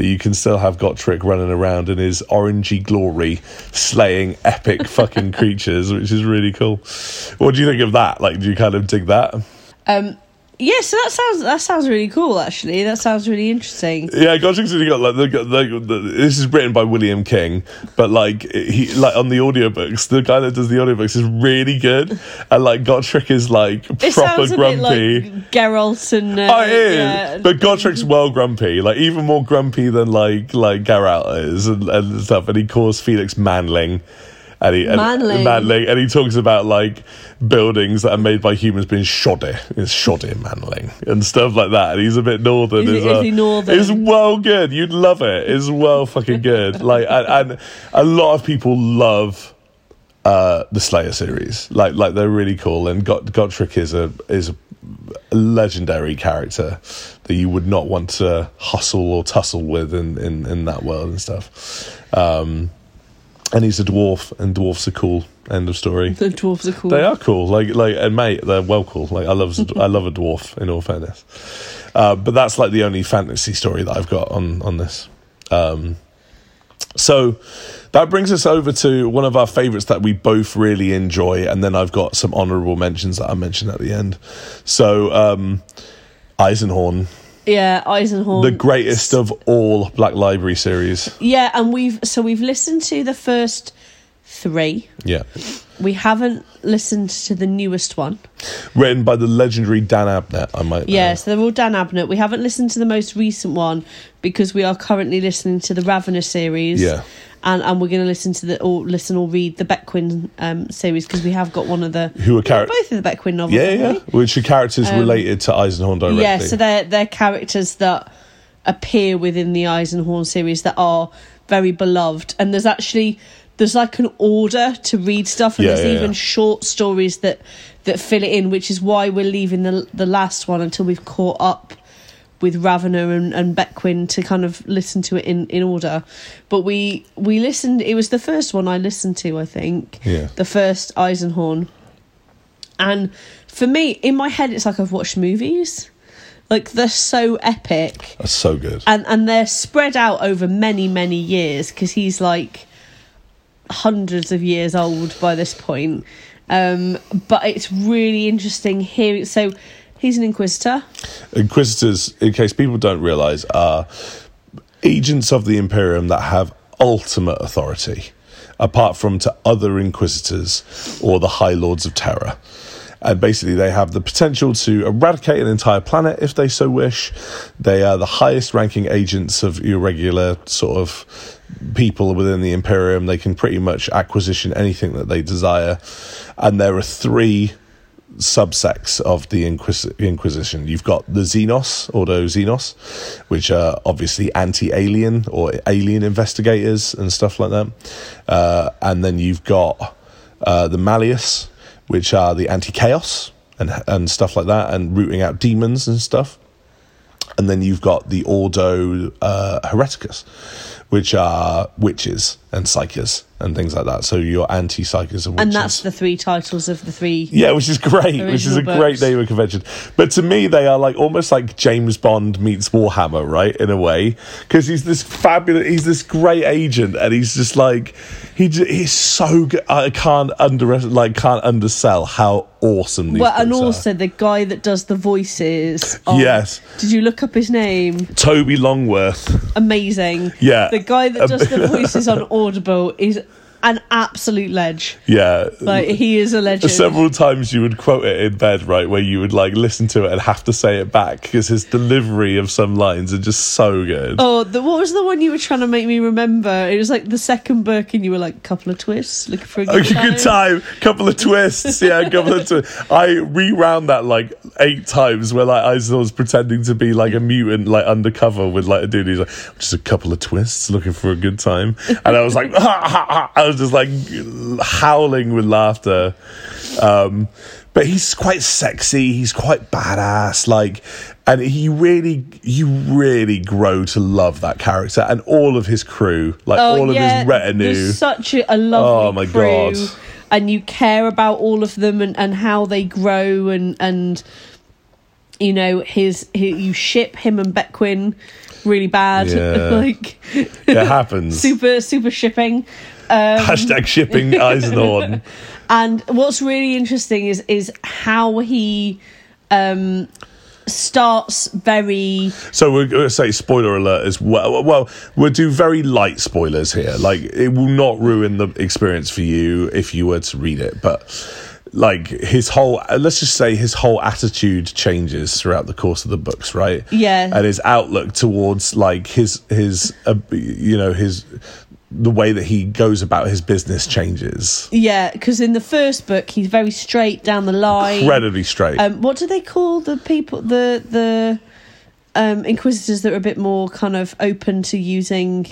but you can still have Gotrek running around in his orangey glory, slaying epic fucking creatures, which is really cool. What do you think of that? Like, do you kind of dig that? Um, yeah, so that sounds that sounds really cool. Actually, that sounds really interesting. Yeah, Gotrek's really got like the, the, the, this is written by William King, but like he like on the audiobooks, the guy that does the audiobooks is really good, and like Gotrek is like It proper grumpy. like Geralt and. Uh, Oh, it is. yeah. But Gotrek's well grumpy, like even more grumpy than like like Geralt is and, and stuff. And he calls Felix manling. And he, and, Manling. manling, and he talks about like buildings that are made by humans being shoddy, it's shoddy manling and stuff like that. And he's a bit northern Is he- as is well. he northern? It's well good. You'd love it. It's well fucking good. Like, and, and a lot of people love uh, the Slayer series. Like, like they're really cool. And Got- Gotrek is a is a legendary character that you would not want to hustle or tussle with in in, in that world and stuff. Um, and he's a dwarf, and dwarfs are cool. End of story. The dwarfs are cool. They are cool, like like and mate, they're well cool. Like I love I love a dwarf. In all fairness, uh, but that's like the only fantasy story that I've got on on this. Um, so that brings us over to one of our favorites that we both really enjoy, and then I've got some honourable mentions that I mentioned at the end. So um, Eisenhorn, Yeah, Eisenhorn. the greatest of all Black Library series. Yeah, and we've so we've listened to the first three. Yeah, We haven't listened to the newest one. written by the legendary Dan Abnett. I might. Yeah, add. so they're all Dan Abnett. We haven't listened to the most recent one because we are currently listening to the Ravenor series. Yeah. And, and we're going to listen to the or listen or read the Bequin um, series because we have got one of the Who are char- both of the Bequin novels. Yeah, yeah. Which are characters related to Eisenhorn directly. Um, Yeah, so they're they're characters that appear within the Eisenhorn series that are very beloved, and there's actually there's like an order to read stuff, and Yeah, there's yeah, even yeah. short stories that that fill it in, which is why we're leaving the the last one until we've caught up with Ravenor and, and Bequin to kind of listen to it in, in order. But we we listened. It was the first one I listened to. I think Yeah. the first Eisenhorn, and for me, in my head, it's like I've watched movies. Like they're so epic That's so good. and and they're spread out over many many years because he's like hundreds of years old by this point um but it's really interesting hearing so he's an inquisitor Inquisitors, in case people don't realize, are agents of the Imperium that have ultimate authority, apart from to other Inquisitors or the High Lords of Terra. And basically, they have the potential to eradicate an entire planet if they so wish. They are the highest ranking agents of irregular sort of people within the Imperium. They can pretty much acquisition anything that they desire. And there are three subsects of the Inquis- Inquisition. You've got the Xenos, Ordo Xenos, which are obviously anti-alien or alien investigators and stuff like that. Uh, and then you've got uh, the Malleus, which are the anti-chaos and and stuff like that, and rooting out demons and stuff. And then you've got the Ordo uh, Hereticus, which are witches and psykers and things like that. So you're anti-psykers and witches. and that's the three titles of the three Yeah, which is great, which is a Original great books. name of convention. But to me, they are like almost like James Bond meets Warhammer, right? In a way, because he's this fabulous, he's this great agent, and he's just like he he's so good. I can't under like can't undersell how awesome these well and books are. also the guy that does the voices of- Yes. did you look up his name Toby Longworth. amazing Yeah. the guy that does the voices on audible is an absolute ledge Yeah. like he is a legend Several times you would quote it in bed, right, where you would like listen to it and have to say it back because his delivery of some lines are just so good. Oh, the, what was the one you were trying to make me remember? It was like the second book, and you were like, couple of twists, looking for a good good time. time. Couple of twists. Yeah, couple of twists. I rewound that like eight times where like I was pretending to be like a mutant, like undercover with like a dude. He's like, just a couple of twists, looking for a good time. And I was like, ha, ha, ha. Was just like howling with laughter. Um, but he's quite sexy. He's quite badass. Like, and he really, you really grow to love that character and all of his crew, like Oh, all of his retinue. Such a, a lovely Oh, my crew, God. and you care about all of them and, and how they grow and and you know his, his you ship him and Bequin really bad, Yeah. like It happens. super super shipping. Um, Hashtag shipping Eisenhorn. And what's really interesting is is how he um starts very So we're going to say spoiler alert as well. Well, we'll do very light spoilers here. Like it will not ruin the experience for you if you were to read it, but like his whole let's just say his whole attitude changes throughout the course of the books right Yeah. and his outlook towards like his his uh, you know his the way that he goes about his business changes. Yeah because in the first book he's very straight down the line. Incredibly straight. Um what do they call the people the the um inquisitors that are a bit more kind of open to using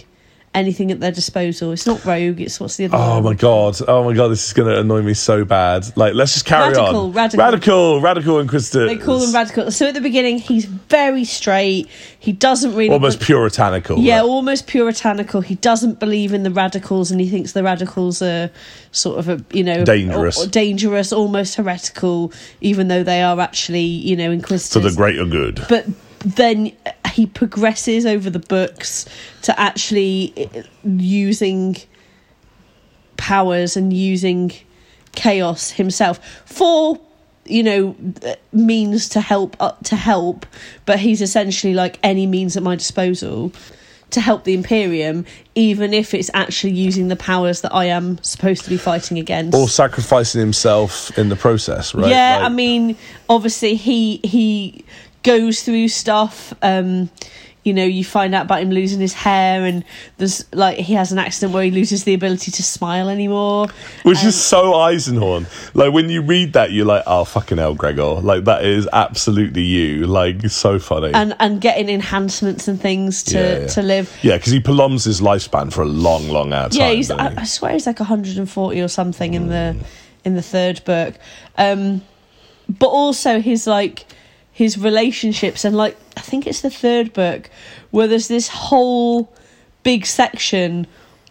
anything at their disposal it's not rogue it's what's the other Oh one my god! Oh my god! This is going to annoy me so bad. Like, let's just carry Radical, on. radical. radical, radical inquisitors. they call them radical so at the beginning he's very straight he doesn't really almost puritanical. Yeah, right? almost puritanical. He doesn't believe in the radicals, and he thinks the radicals are sort of a you know Dangerous. or- or dangerous, almost heretical, even though they are actually you know inquisitors for the greater good. but then he progresses over the books to actually uh, using powers and using chaos himself for you know uh, means to help uh, to help but he's essentially like any means at my disposal to help the imperium even if it's actually using the powers that i am supposed to be fighting against or sacrificing himself in the process, right? yeah, Like, I mean, obviously he he goes through stuff. Um, you know you find out about him losing his hair and there's like he has an accident where he loses the ability to smile anymore Which is so Eisenhorn. Like when you read that, you're like, oh fucking hell, Gregor. Like that is absolutely you. Like so funny. and and getting enhancements and things to Yeah, yeah. to live yeah, because he prolongs his lifespan for a long, long out time. yeah he's doesn't I. I swear he's like 140 or something in the in the third book um but also his like his relationships and like i think it's the third book where there's this whole big section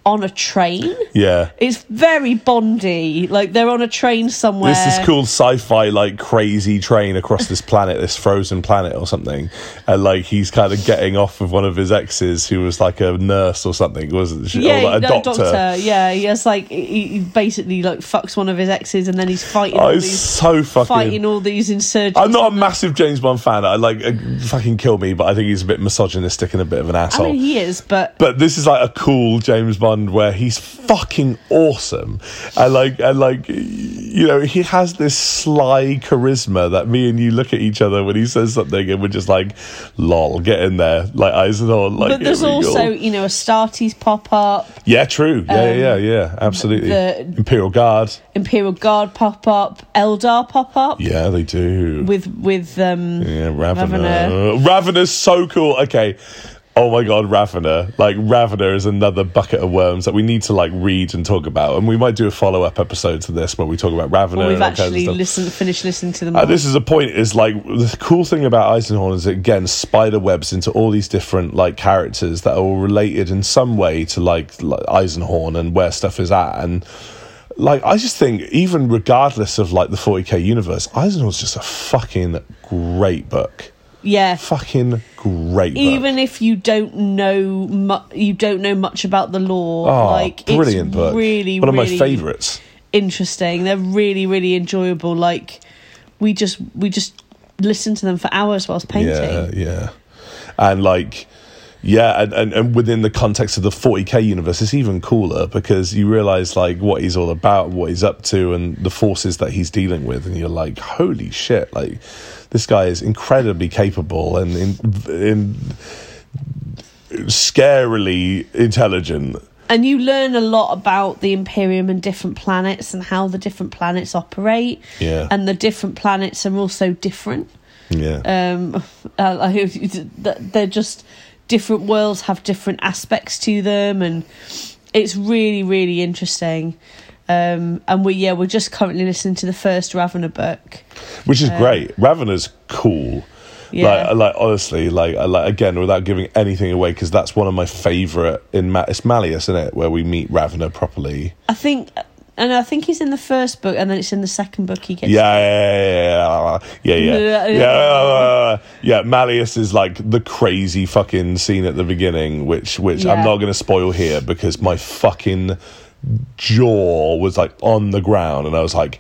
on a train yeah. it's very bondy like they're on a train somewhere This is cool sci-fi like crazy train across this planet, this frozen planet or something, and like he's kind of getting off with one of his exes who was like a nurse or something, wasn't she? yeah, or like a no, doctor. Yeah, he has like he, basically like fucks one of his exes, and then he's fighting Oh, all these so fucking. fighting all these insurgents. I'm not a massive James Bond fan. I like uh, fucking kill me, but I think he's a bit misogynistic and a bit of an I asshole. mean, he is, but but this is like a cool James Bond where he's fucking awesome, and like and like you know he has this sly charisma that me and you look at each other when he says something and we're just like, lol, get in there, like Eisenhorn. Like, but there's here we go. also you know Astartes pop up, yeah, true, yeah, yeah, yeah, yeah, absolutely. the- Imperial Guard, Imperial Guard pop up, Eldar pop up yeah, they do. with with um Yeah, Ravenor. Ravenor. Ravenor's so cool. Okay. Oh my god, Ravenor. Like Ravenor is another bucket of worms that we need to like read and talk about. And we might do a follow up episode to this where we talk about Ravenor. well, we've and all kinds of actually listened finished listening to them. Uh, this is a point is like the cool thing about Eisenhorn is it, again spider webs into all these different like characters that are all related in some way to like, like Eisenhorn and where stuff is at and like I just think even regardless of like the 40k universe Eisenhorn's just a fucking great book yeah. fucking great book. Even if you don't know mu- you don't know much about the lore, oh, like brilliant it's book really one of really my favorites interesting. They're really really enjoyable. Like we just we just listen to them for hours whilst painting. Yeah, yeah. And like yeah, and, and, and within the context of the 40k universe, it's even cooler because you realize like what he's all about, what he's up to, and the forces that he's dealing with, and you're like, holy shit! Like this guy is incredibly capable and in, in scarily intelligent. And you learn a lot about the Imperium and different planets and how the different planets operate. Yeah. And the different planets are also different. Yeah, Um, uh, they're just different worlds have different aspects to them, and it's really really interesting. Um, and we yeah we're just currently listening to the first Ravenor book. which is great. Ravenor's cool. Yeah. Like, like honestly, like, like again, without giving anything away, because that's one of my favorite in Ma- it's Malleus, isn't it, where we meet Ravenor properly. I think, and I think he's in the first book, and then it's in the second book he gets. Yeah, yeah, yeah, yeah, yeah, yeah, yeah. yeah, yeah. Malleus is like the crazy fucking scene at the beginning, which which I'm not going to spoil here because my fucking jaw was like on the ground, and I was like.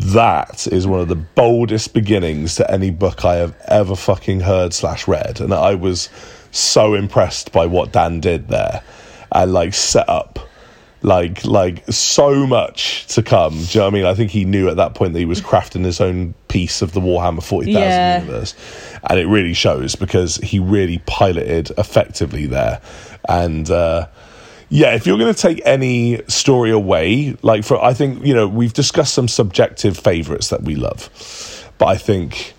That is one of the boldest beginnings to any book I have ever fucking heard slash read, and I was so impressed by what Dan did there, and like set up like like so much to come. Do you know what I mean? I think he knew at that point that he was crafting his own piece of the Warhammer Forty Thousand Yeah. universe, and it really shows because he really piloted effectively there. And uh, yeah, if you're going to take any story away, like for I think you know we've discussed some subjective favorites that we love, but I think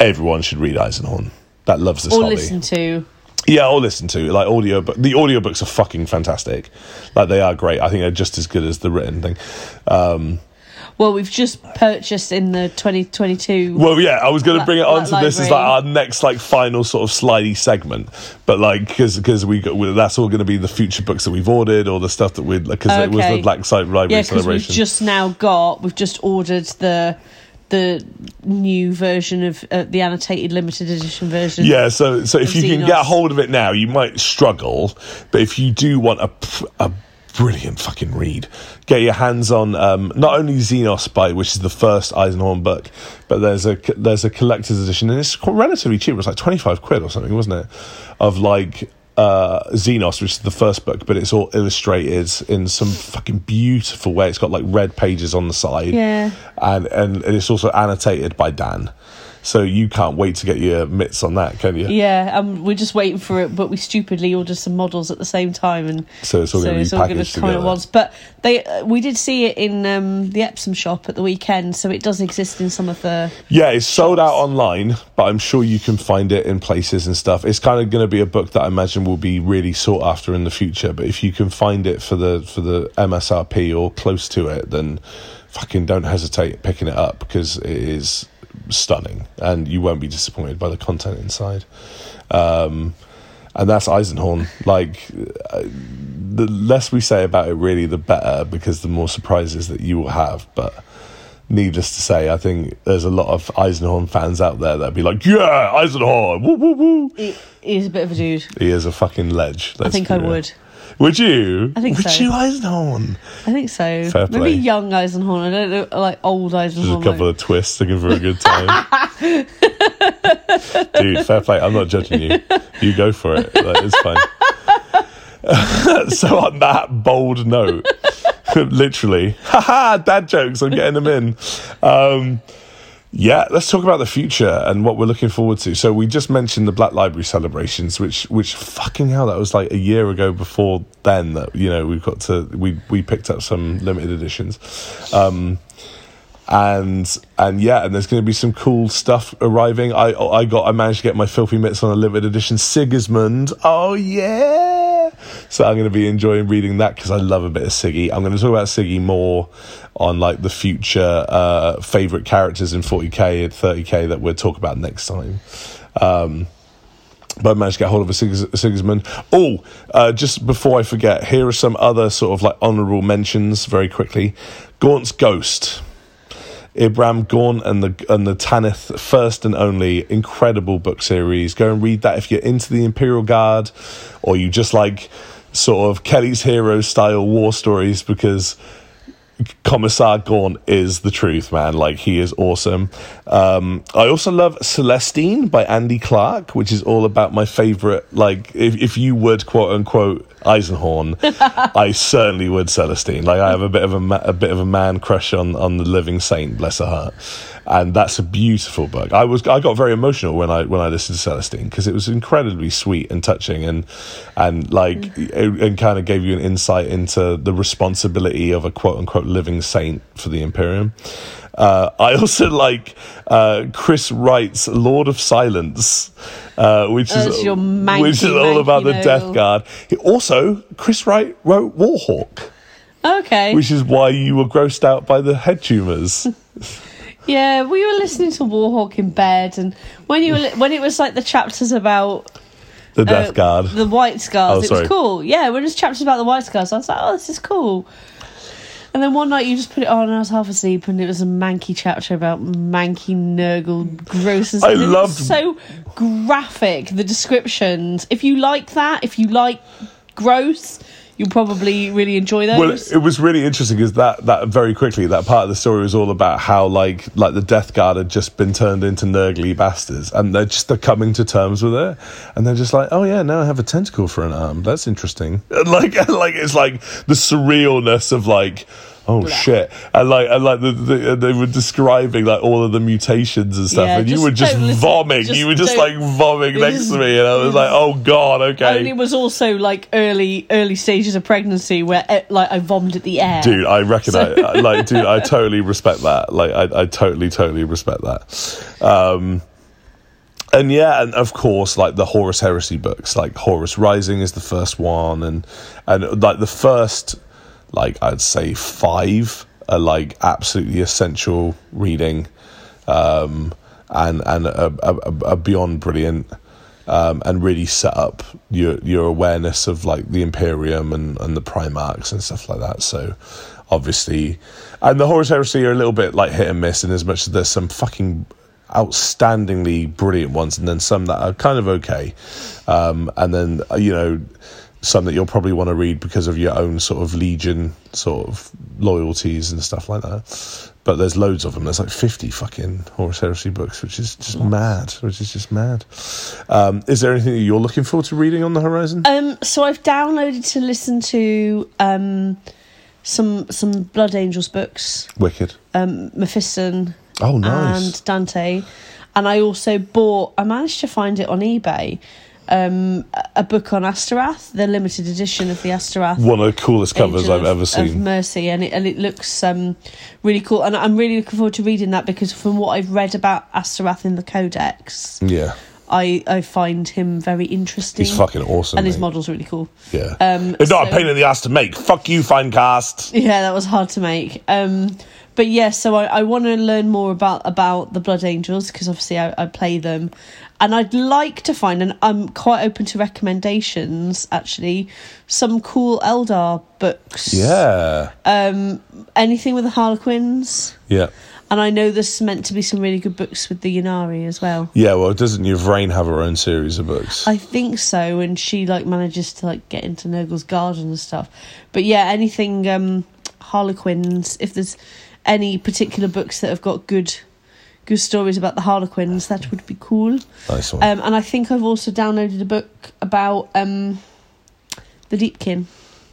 everyone should read Eisenhorn. That loves this or hobby. listen to. Yeah, or listen to like audio. But the audiobooks are fucking fantastic. Like they are great. I think they're just as good as the written thing. Um, Well, we've just purchased in the 2022. well, yeah, I was going to bring it on to this as like our next like final sort of slidey segment. But like because because we got that's all going to be the future books that we've ordered or the stuff that we because it was the Black Site Library yeah, because we've just now got we've just ordered the the new version of uh, the annotated limited edition version. Yeah, so so if you can get a hold of it now, you might struggle, but if you do want a a brilliant fucking read, get your hands on um, not only Xenos by which is the first Eisenhorn book, but there's a there's a collector's edition and it's quite relatively cheap. It was like twenty five quid or something, wasn't it? Of like uh, Xenos, which is the first book, but it's all illustrated in some fucking beautiful way. It's got like red pages on the side Yeah. and and it's also annotated by Dan. So you can't wait to get your mitts on that, can you? Yeah, um, we're just waiting for it, but we stupidly ordered some models at the same time, and So it's all so going to it's be all packaged at together. once. But they, uh, we did see it in um, the Epsom shop at the weekend, so it does exist in some of the. Yeah, it's sold out online, but I'm sure you can find it in places and stuff. It's kind of going to be a book that I imagine will be really sought after in the future. But if you can find it for the for the MSRP or close to it, then fucking don't hesitate picking it up because it is stunning, and you won't be disappointed by the content inside. Um, and that's Eisenhorn. Like, uh, the less we say about it, really, the better, because the more surprises that you will have. But needless to say, I think there's a lot of Eisenhorn fans out there that'd be like, "Yeah, Eisenhorn, woo woo woo." He, he's a bit of a dude. He is a fucking ledge. I think I real. would. Would you? I think would so. you Eisenhorn? I think so. Fair Maybe play. young Eisenhorn. I don't know, like old Just Eisenhorn. a couple like- of twists, looking for a good time. Dude, fair play. I'm not judging you. You go for it. Like, it's fine. so on that bold note, literally, haha, dad jokes. I'm getting them in. Um, yeah, let's talk about the future and what we're looking forward to. So we just mentioned the Black Library celebrations, which which fucking hell, that was like a year ago. Before then, that you know we've got to we we picked up some limited editions. Um, and and yeah, and there's going to be some cool stuff arriving. I I got I managed to get my filthy mitts on a limited edition Sigismund. Oh yeah! So I'm going to be enjoying reading that because I love a bit of Siggy. I'm going to talk about Siggy more on like the future uh, favorite characters in 40k and 30k that we'll talk about next time. Um, but I managed to get hold of a Sigis- Sigismund. Oh, uh, just before I forget, here are some other sort of like honourable mentions very quickly. Gaunt's Ghost. Ibram Gaunt and the and the Tanith first and only incredible book series. Go and read that if you're into the Imperial Guard or you just like sort of Kelly's Hero style war stories because Commissar Gaunt is the truth, man. Like he is awesome. Um, I also love Celestine by Andy Clark, which is all about my favorite. Like, if if you would quote unquote Eisenhorn, I certainly would Celestine. Like, I have a bit of a, ma- a bit of a man crush on on the Living Saint, bless her heart, and that's a beautiful book. I was I got very emotional when I when I listened to Celestine because it was incredibly sweet and touching and and like it, and kind of gave you an insight into the responsibility of a quote unquote living saint for the Imperium. Uh, I also like uh, Chris Wraight's Lord of Silence, uh, which is your manky, which is all about the Death. Guard. He also, Chris Wraight wrote Warhawk, Okay. which is why you were grossed out by the head tumors. Yeah, we were listening to Warhawk in bed, and when you were when it was like the chapters about The uh, Death Guard. the White Scars, Oh, it sorry. was cool. Yeah, when it was chapters about the White Scars, I was like, oh, this is cool. And then one night you just put it on, and I was half asleep, and it was a manky chapter about manky Nurgle grosses. I and it was loved- so graphic the descriptions. If you like that, if you like gross, you'll probably really enjoy those. Well, it was really interesting because that that very quickly that part of the story was all about how like like the Death Guard had just been turned into nurgly bastards, and they're just they're coming to terms with it, and they're just like, oh yeah, now I have a tentacle for an arm. That's interesting. And like like it's like the surrealness of like. Oh shit! And like, and like the, the, they were describing like all of the mutations and stuff, Yeah, and you were just vomiting. just you were just like vomiting next to me, and I was like, "Oh god, okay." And it was also like early early stages of pregnancy where eh, like I vomited at the air. dude i reckon I, like dude i totally respect that like i, I totally totally respect that um and yeah and of course like the horus heresy books like horus rising is the first one and and like the first like i'd say five are like absolutely essential reading um and and a, beyond brilliant um, and really set up your your awareness of like the Imperium and, and the Primarchs and stuff like that. So obviously, and the Horus Heresy are a little bit like hit and miss in as much as there's some fucking outstandingly brilliant ones and then some that are kind of okay, um, and then you know some that you'll probably want to read because of your own sort of legion sort of loyalties and stuff like that. But there's loads of them. There's like 50 fucking Horus Heresy books, which is just mad. Which is just mad. Um, is there anything that you're looking forward to reading on the horizon? Um, so I've downloaded to listen to um, some some Blood Angels books, Wicked. um, Mephiston Oh, nice. and Dante. and I also bought. I managed to find it on eBay. Um, a- book on Astorath, the limited edition of the Astorath. One of the coolest covers Angel I've of- ever Of seen. Mercy, and it and it looks um, really cool. And I'm really looking forward to reading that because from what I've read about Astorath in the Codex, Yeah, I I find him very interesting. he's fucking awesome. and his mate. model's really cool. Yeah, Um, it's not a pain in the ass to make. Fuck you, Finecast. Yeah, that was hard to make. Um, but yeah, so I, I want to learn more about about the Blood Angels because obviously I, I play them, and I'd like to find, and I'm quite open to recommendations actually, some cool Eldar books. Yeah, Um, anything with the Harlequins, yeah, and I know there's meant to be some really good books with the Ynnari as well. yeah. Well, doesn't Yvraine have her own series of books? I think so, and she like manages to like get into Nurgle's garden and stuff. But yeah, anything um Harlequins. If there's any particular books that have got good good stories about the Harlequins, that would be cool. nice one. Um, and I think I've also downloaded a book about um the Deepkin.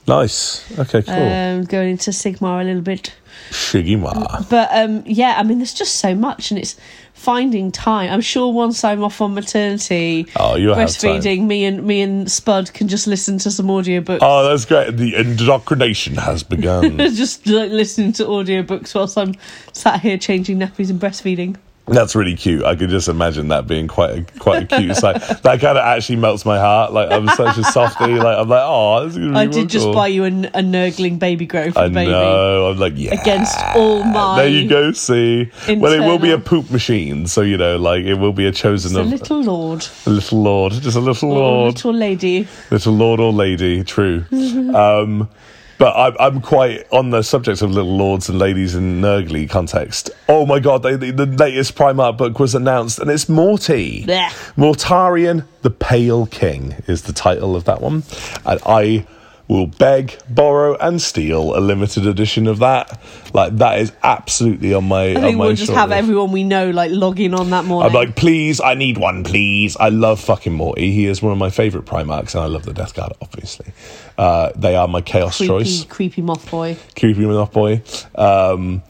Nice. Okay, cool. Um, going into Sigmar a little bit. Shigima. But um, yeah, I mean, there's just so much, and it's finding time. I'm sure once I'm off on maternity, Oh, you'll breastfeeding, me and me and Spud can just listen to some audiobooks. Oh, that's great. The indoctrination has begun. just like listening to audiobooks whilst I'm sat here changing nappies and breastfeeding. That's really cute. I could just imagine that being quite a quite a cute sight. That kind of actually melts my heart. Like I'm such a softie. Like I'm like, oh, this is gonna be I did just cool." buy you a, a nurgling baby grow for I the baby. know. I'm like, yeah. Against all my There you go. See, well, it will be a poop machine. So you know, like it will be a chosen The of little lord, a little lord, just a little or lord. little lady. little lord or lady, true. um, but I'm, I'm quite on the subject of little lords and ladies in Nurgly context. Oh my god, they, the, the latest Primarch book was announced, and it's Morty. Blech. Mortarion, the Pale King is the title of that one, and I will beg, borrow, and steal a limited edition of that. Like that is absolutely on my. I on think my we'll just have shortlist. everyone we know like logging on that morning. I'm like, please, I need one, please. I love fucking Morty. He is one of my favourite Primarchs, and I love the Death Guard, obviously. Uh, they are my Chaos creepy, choice. creepy moth boy. Creepy moth boy. Um,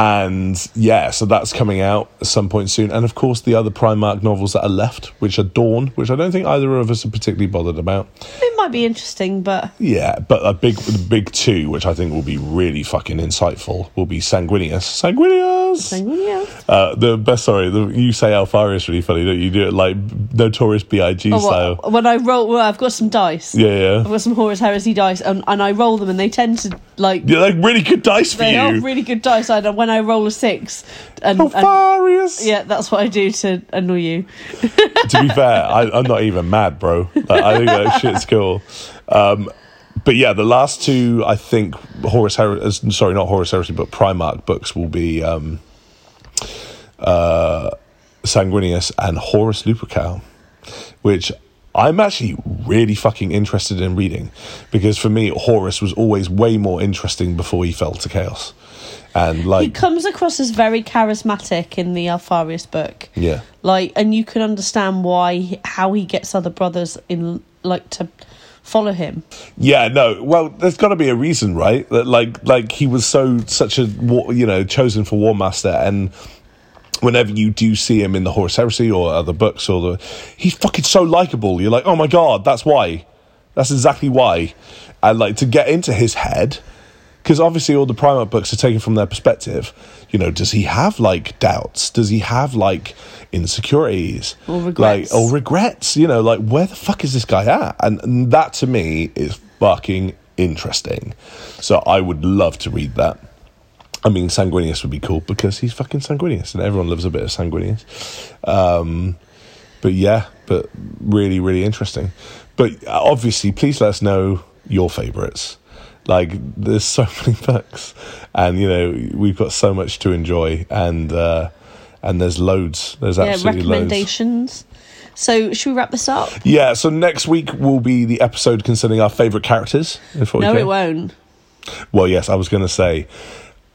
and yeah, so that's coming out at some point soon. And of course, the other Primarch novels that are left, which are Dorn, which I don't think either of us are particularly bothered about. It might be interesting, but Yeah, but a big, the big two, which I think will be really fucking insightful, will be Sanguinius. Sanguinius! yeah. Uh, the best, sorry, the, you say Alfari is really funny, don't you? You do it like Notorious B.I.G. Oh, style. when I roll, well, I've got some dice. Yeah, yeah. I've got some Horus Heresy dice, and, and I roll them, and they tend to like Yeah, like really good dice for they are you. really good dice. And when I roll a six, and, and yeah, that's what I do to annoy you. to be fair, I, I'm not even mad, bro. Like, I think that shit's cool. Um, but yeah, the last two, I think, Horus Heresy, sorry, not Horus Heresy, but Primarch books will be um, uh, Sanguinius and Horus Lupercal, which I'm actually really fucking interested in reading because for me, Horus was always way more interesting before he fell to chaos. And He comes across as very charismatic in the Alpharius book, yeah. like, and you can understand why how he gets other brothers in like to follow him. Yeah, no. Well, there's got to be a reason, right? That like like he was so such a you know chosen for War Master, and whenever you do see him in the Horus Heresy or other books, or the he's fucking so likable. You're like, oh my god, that's why. That's exactly why. And like to get into his head, because obviously all the Primarch books are taken from their perspective. You know, does he have like doubts? Does he have like insecurities? Or regrets. Like, or regrets? You know, like where the fuck is this guy at? And, and that to me is fucking interesting. So I would love to read that. I mean, Sanguinius would be cool because he's fucking Sanguinius, and everyone loves a bit of Sanguinius. Um, but yeah, but really, really interesting. But uh, obviously, please let us know your favourites. Like, there's so many books, and you know we've got so much to enjoy, and uh, and there's loads. There's Yeah, absolutely loads. recommendations. So should we wrap this up? Yeah. So next week will be the episode concerning our favourite characters. in 40K. No, it won't. Well, yes, I was going to say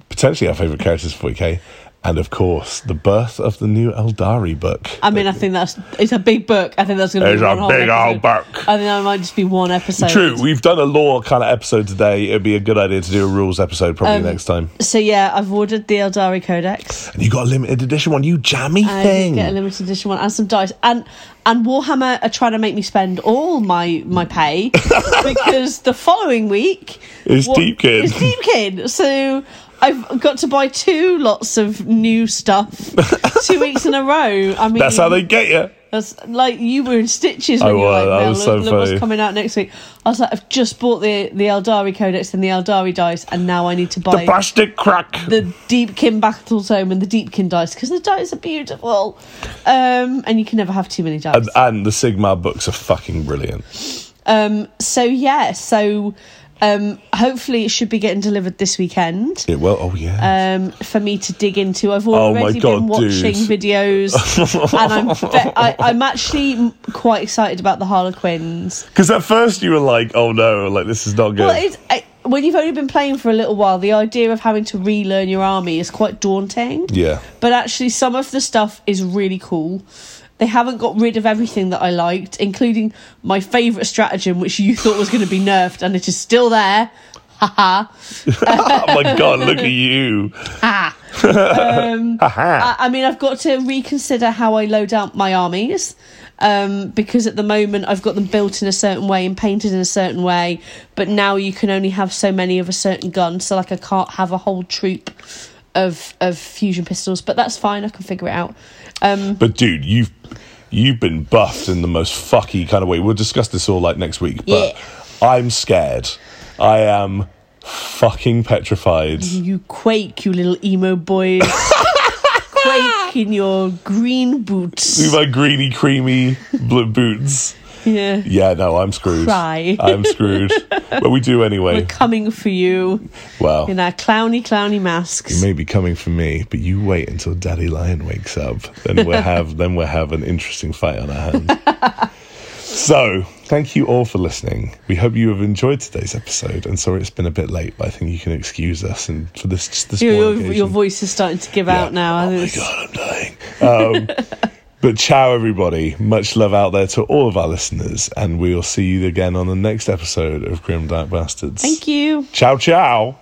potentially our favourite characters for 40k, and of course, the birth of the new Eldari book. I mean, I think that's it's a big book. I think that's going to be one a big episode. old book. I think that might just be one episode. True, we've done a lore kind of episode today. It'd be a good idea to do a rules episode probably Um, next time. So yeah, I've ordered the Eldari Codex. And you got a limited edition one, you jammy I thing. get a limited edition one and some dice. And and Warhammer are trying to make me spend all my my pay because the following week It's wa- Deepkin. It's Deepkin. So I've got to buy two lots of new stuff two weeks in a row. I mean, That's how they get you. That's like you were in stitches when you were like, that was so look funny. coming out next week." I was like, "I've just bought the the Eldari Codex and the Eldari dice, and now I need to buy The plastic crack. the Deepkin Battle Tome and the Deepkin dice because the dice are beautiful, um, and you can never have too many dice. and, and the Sigmar books are fucking brilliant. Um, so yeah, so um, hopefully it should be getting delivered this weekend. It will. Oh yeah. Um, for me to dig into, I've Oh already God, been watching dude. videos, and I'm ve- I, I'm actually quite excited about the Harlequins. Because at first you were like, "Oh no, like this is not good." Well, it's, I, when you've only been playing for a little while, the idea of having to relearn your army is quite daunting. yeah. But actually, some of the stuff is really cool. They haven't got rid of everything that I liked, including my favourite stratagem, which you thought was going to be nerfed, and it is still there. Haha. oh my god, look at you. Ha. um, I, I mean, I've got to reconsider how I load out my armies. Um, because at the moment I've got them built in a certain way and painted in a certain way, but now you can only have so many of a certain gun. So like I can't have a whole troop of of fusion pistols, but that's fine. I can figure it out. Um, But dude, you've you've been buffed in the most fucky kind of way. We'll discuss this all like next week. But I'm scared. I am fucking petrified. You quake, you little emo boys. quake in your green boots. With my greeny, creamy blue boots. Yeah. Yeah, no, I'm screwed. Cry. I'm screwed. but we do anyway. We're coming for you Well, in our clowny, clowny masks. you may be coming for me, but you wait until Daddy Lion wakes up. Then we'll have then we'll have an interesting fight on our hands. so, thank you all for listening. We hope you have enjoyed today's episode. And sorry it's been a bit late, but I think you can excuse us and for this this Your, your, your voice is starting to give out now. Oh my god, I'm dying. Um, but ciao, everybody. Much love out there to all of our listeners, and we will see you again on the next episode of Grim Dark Bastards. Thank you. Ciao, ciao.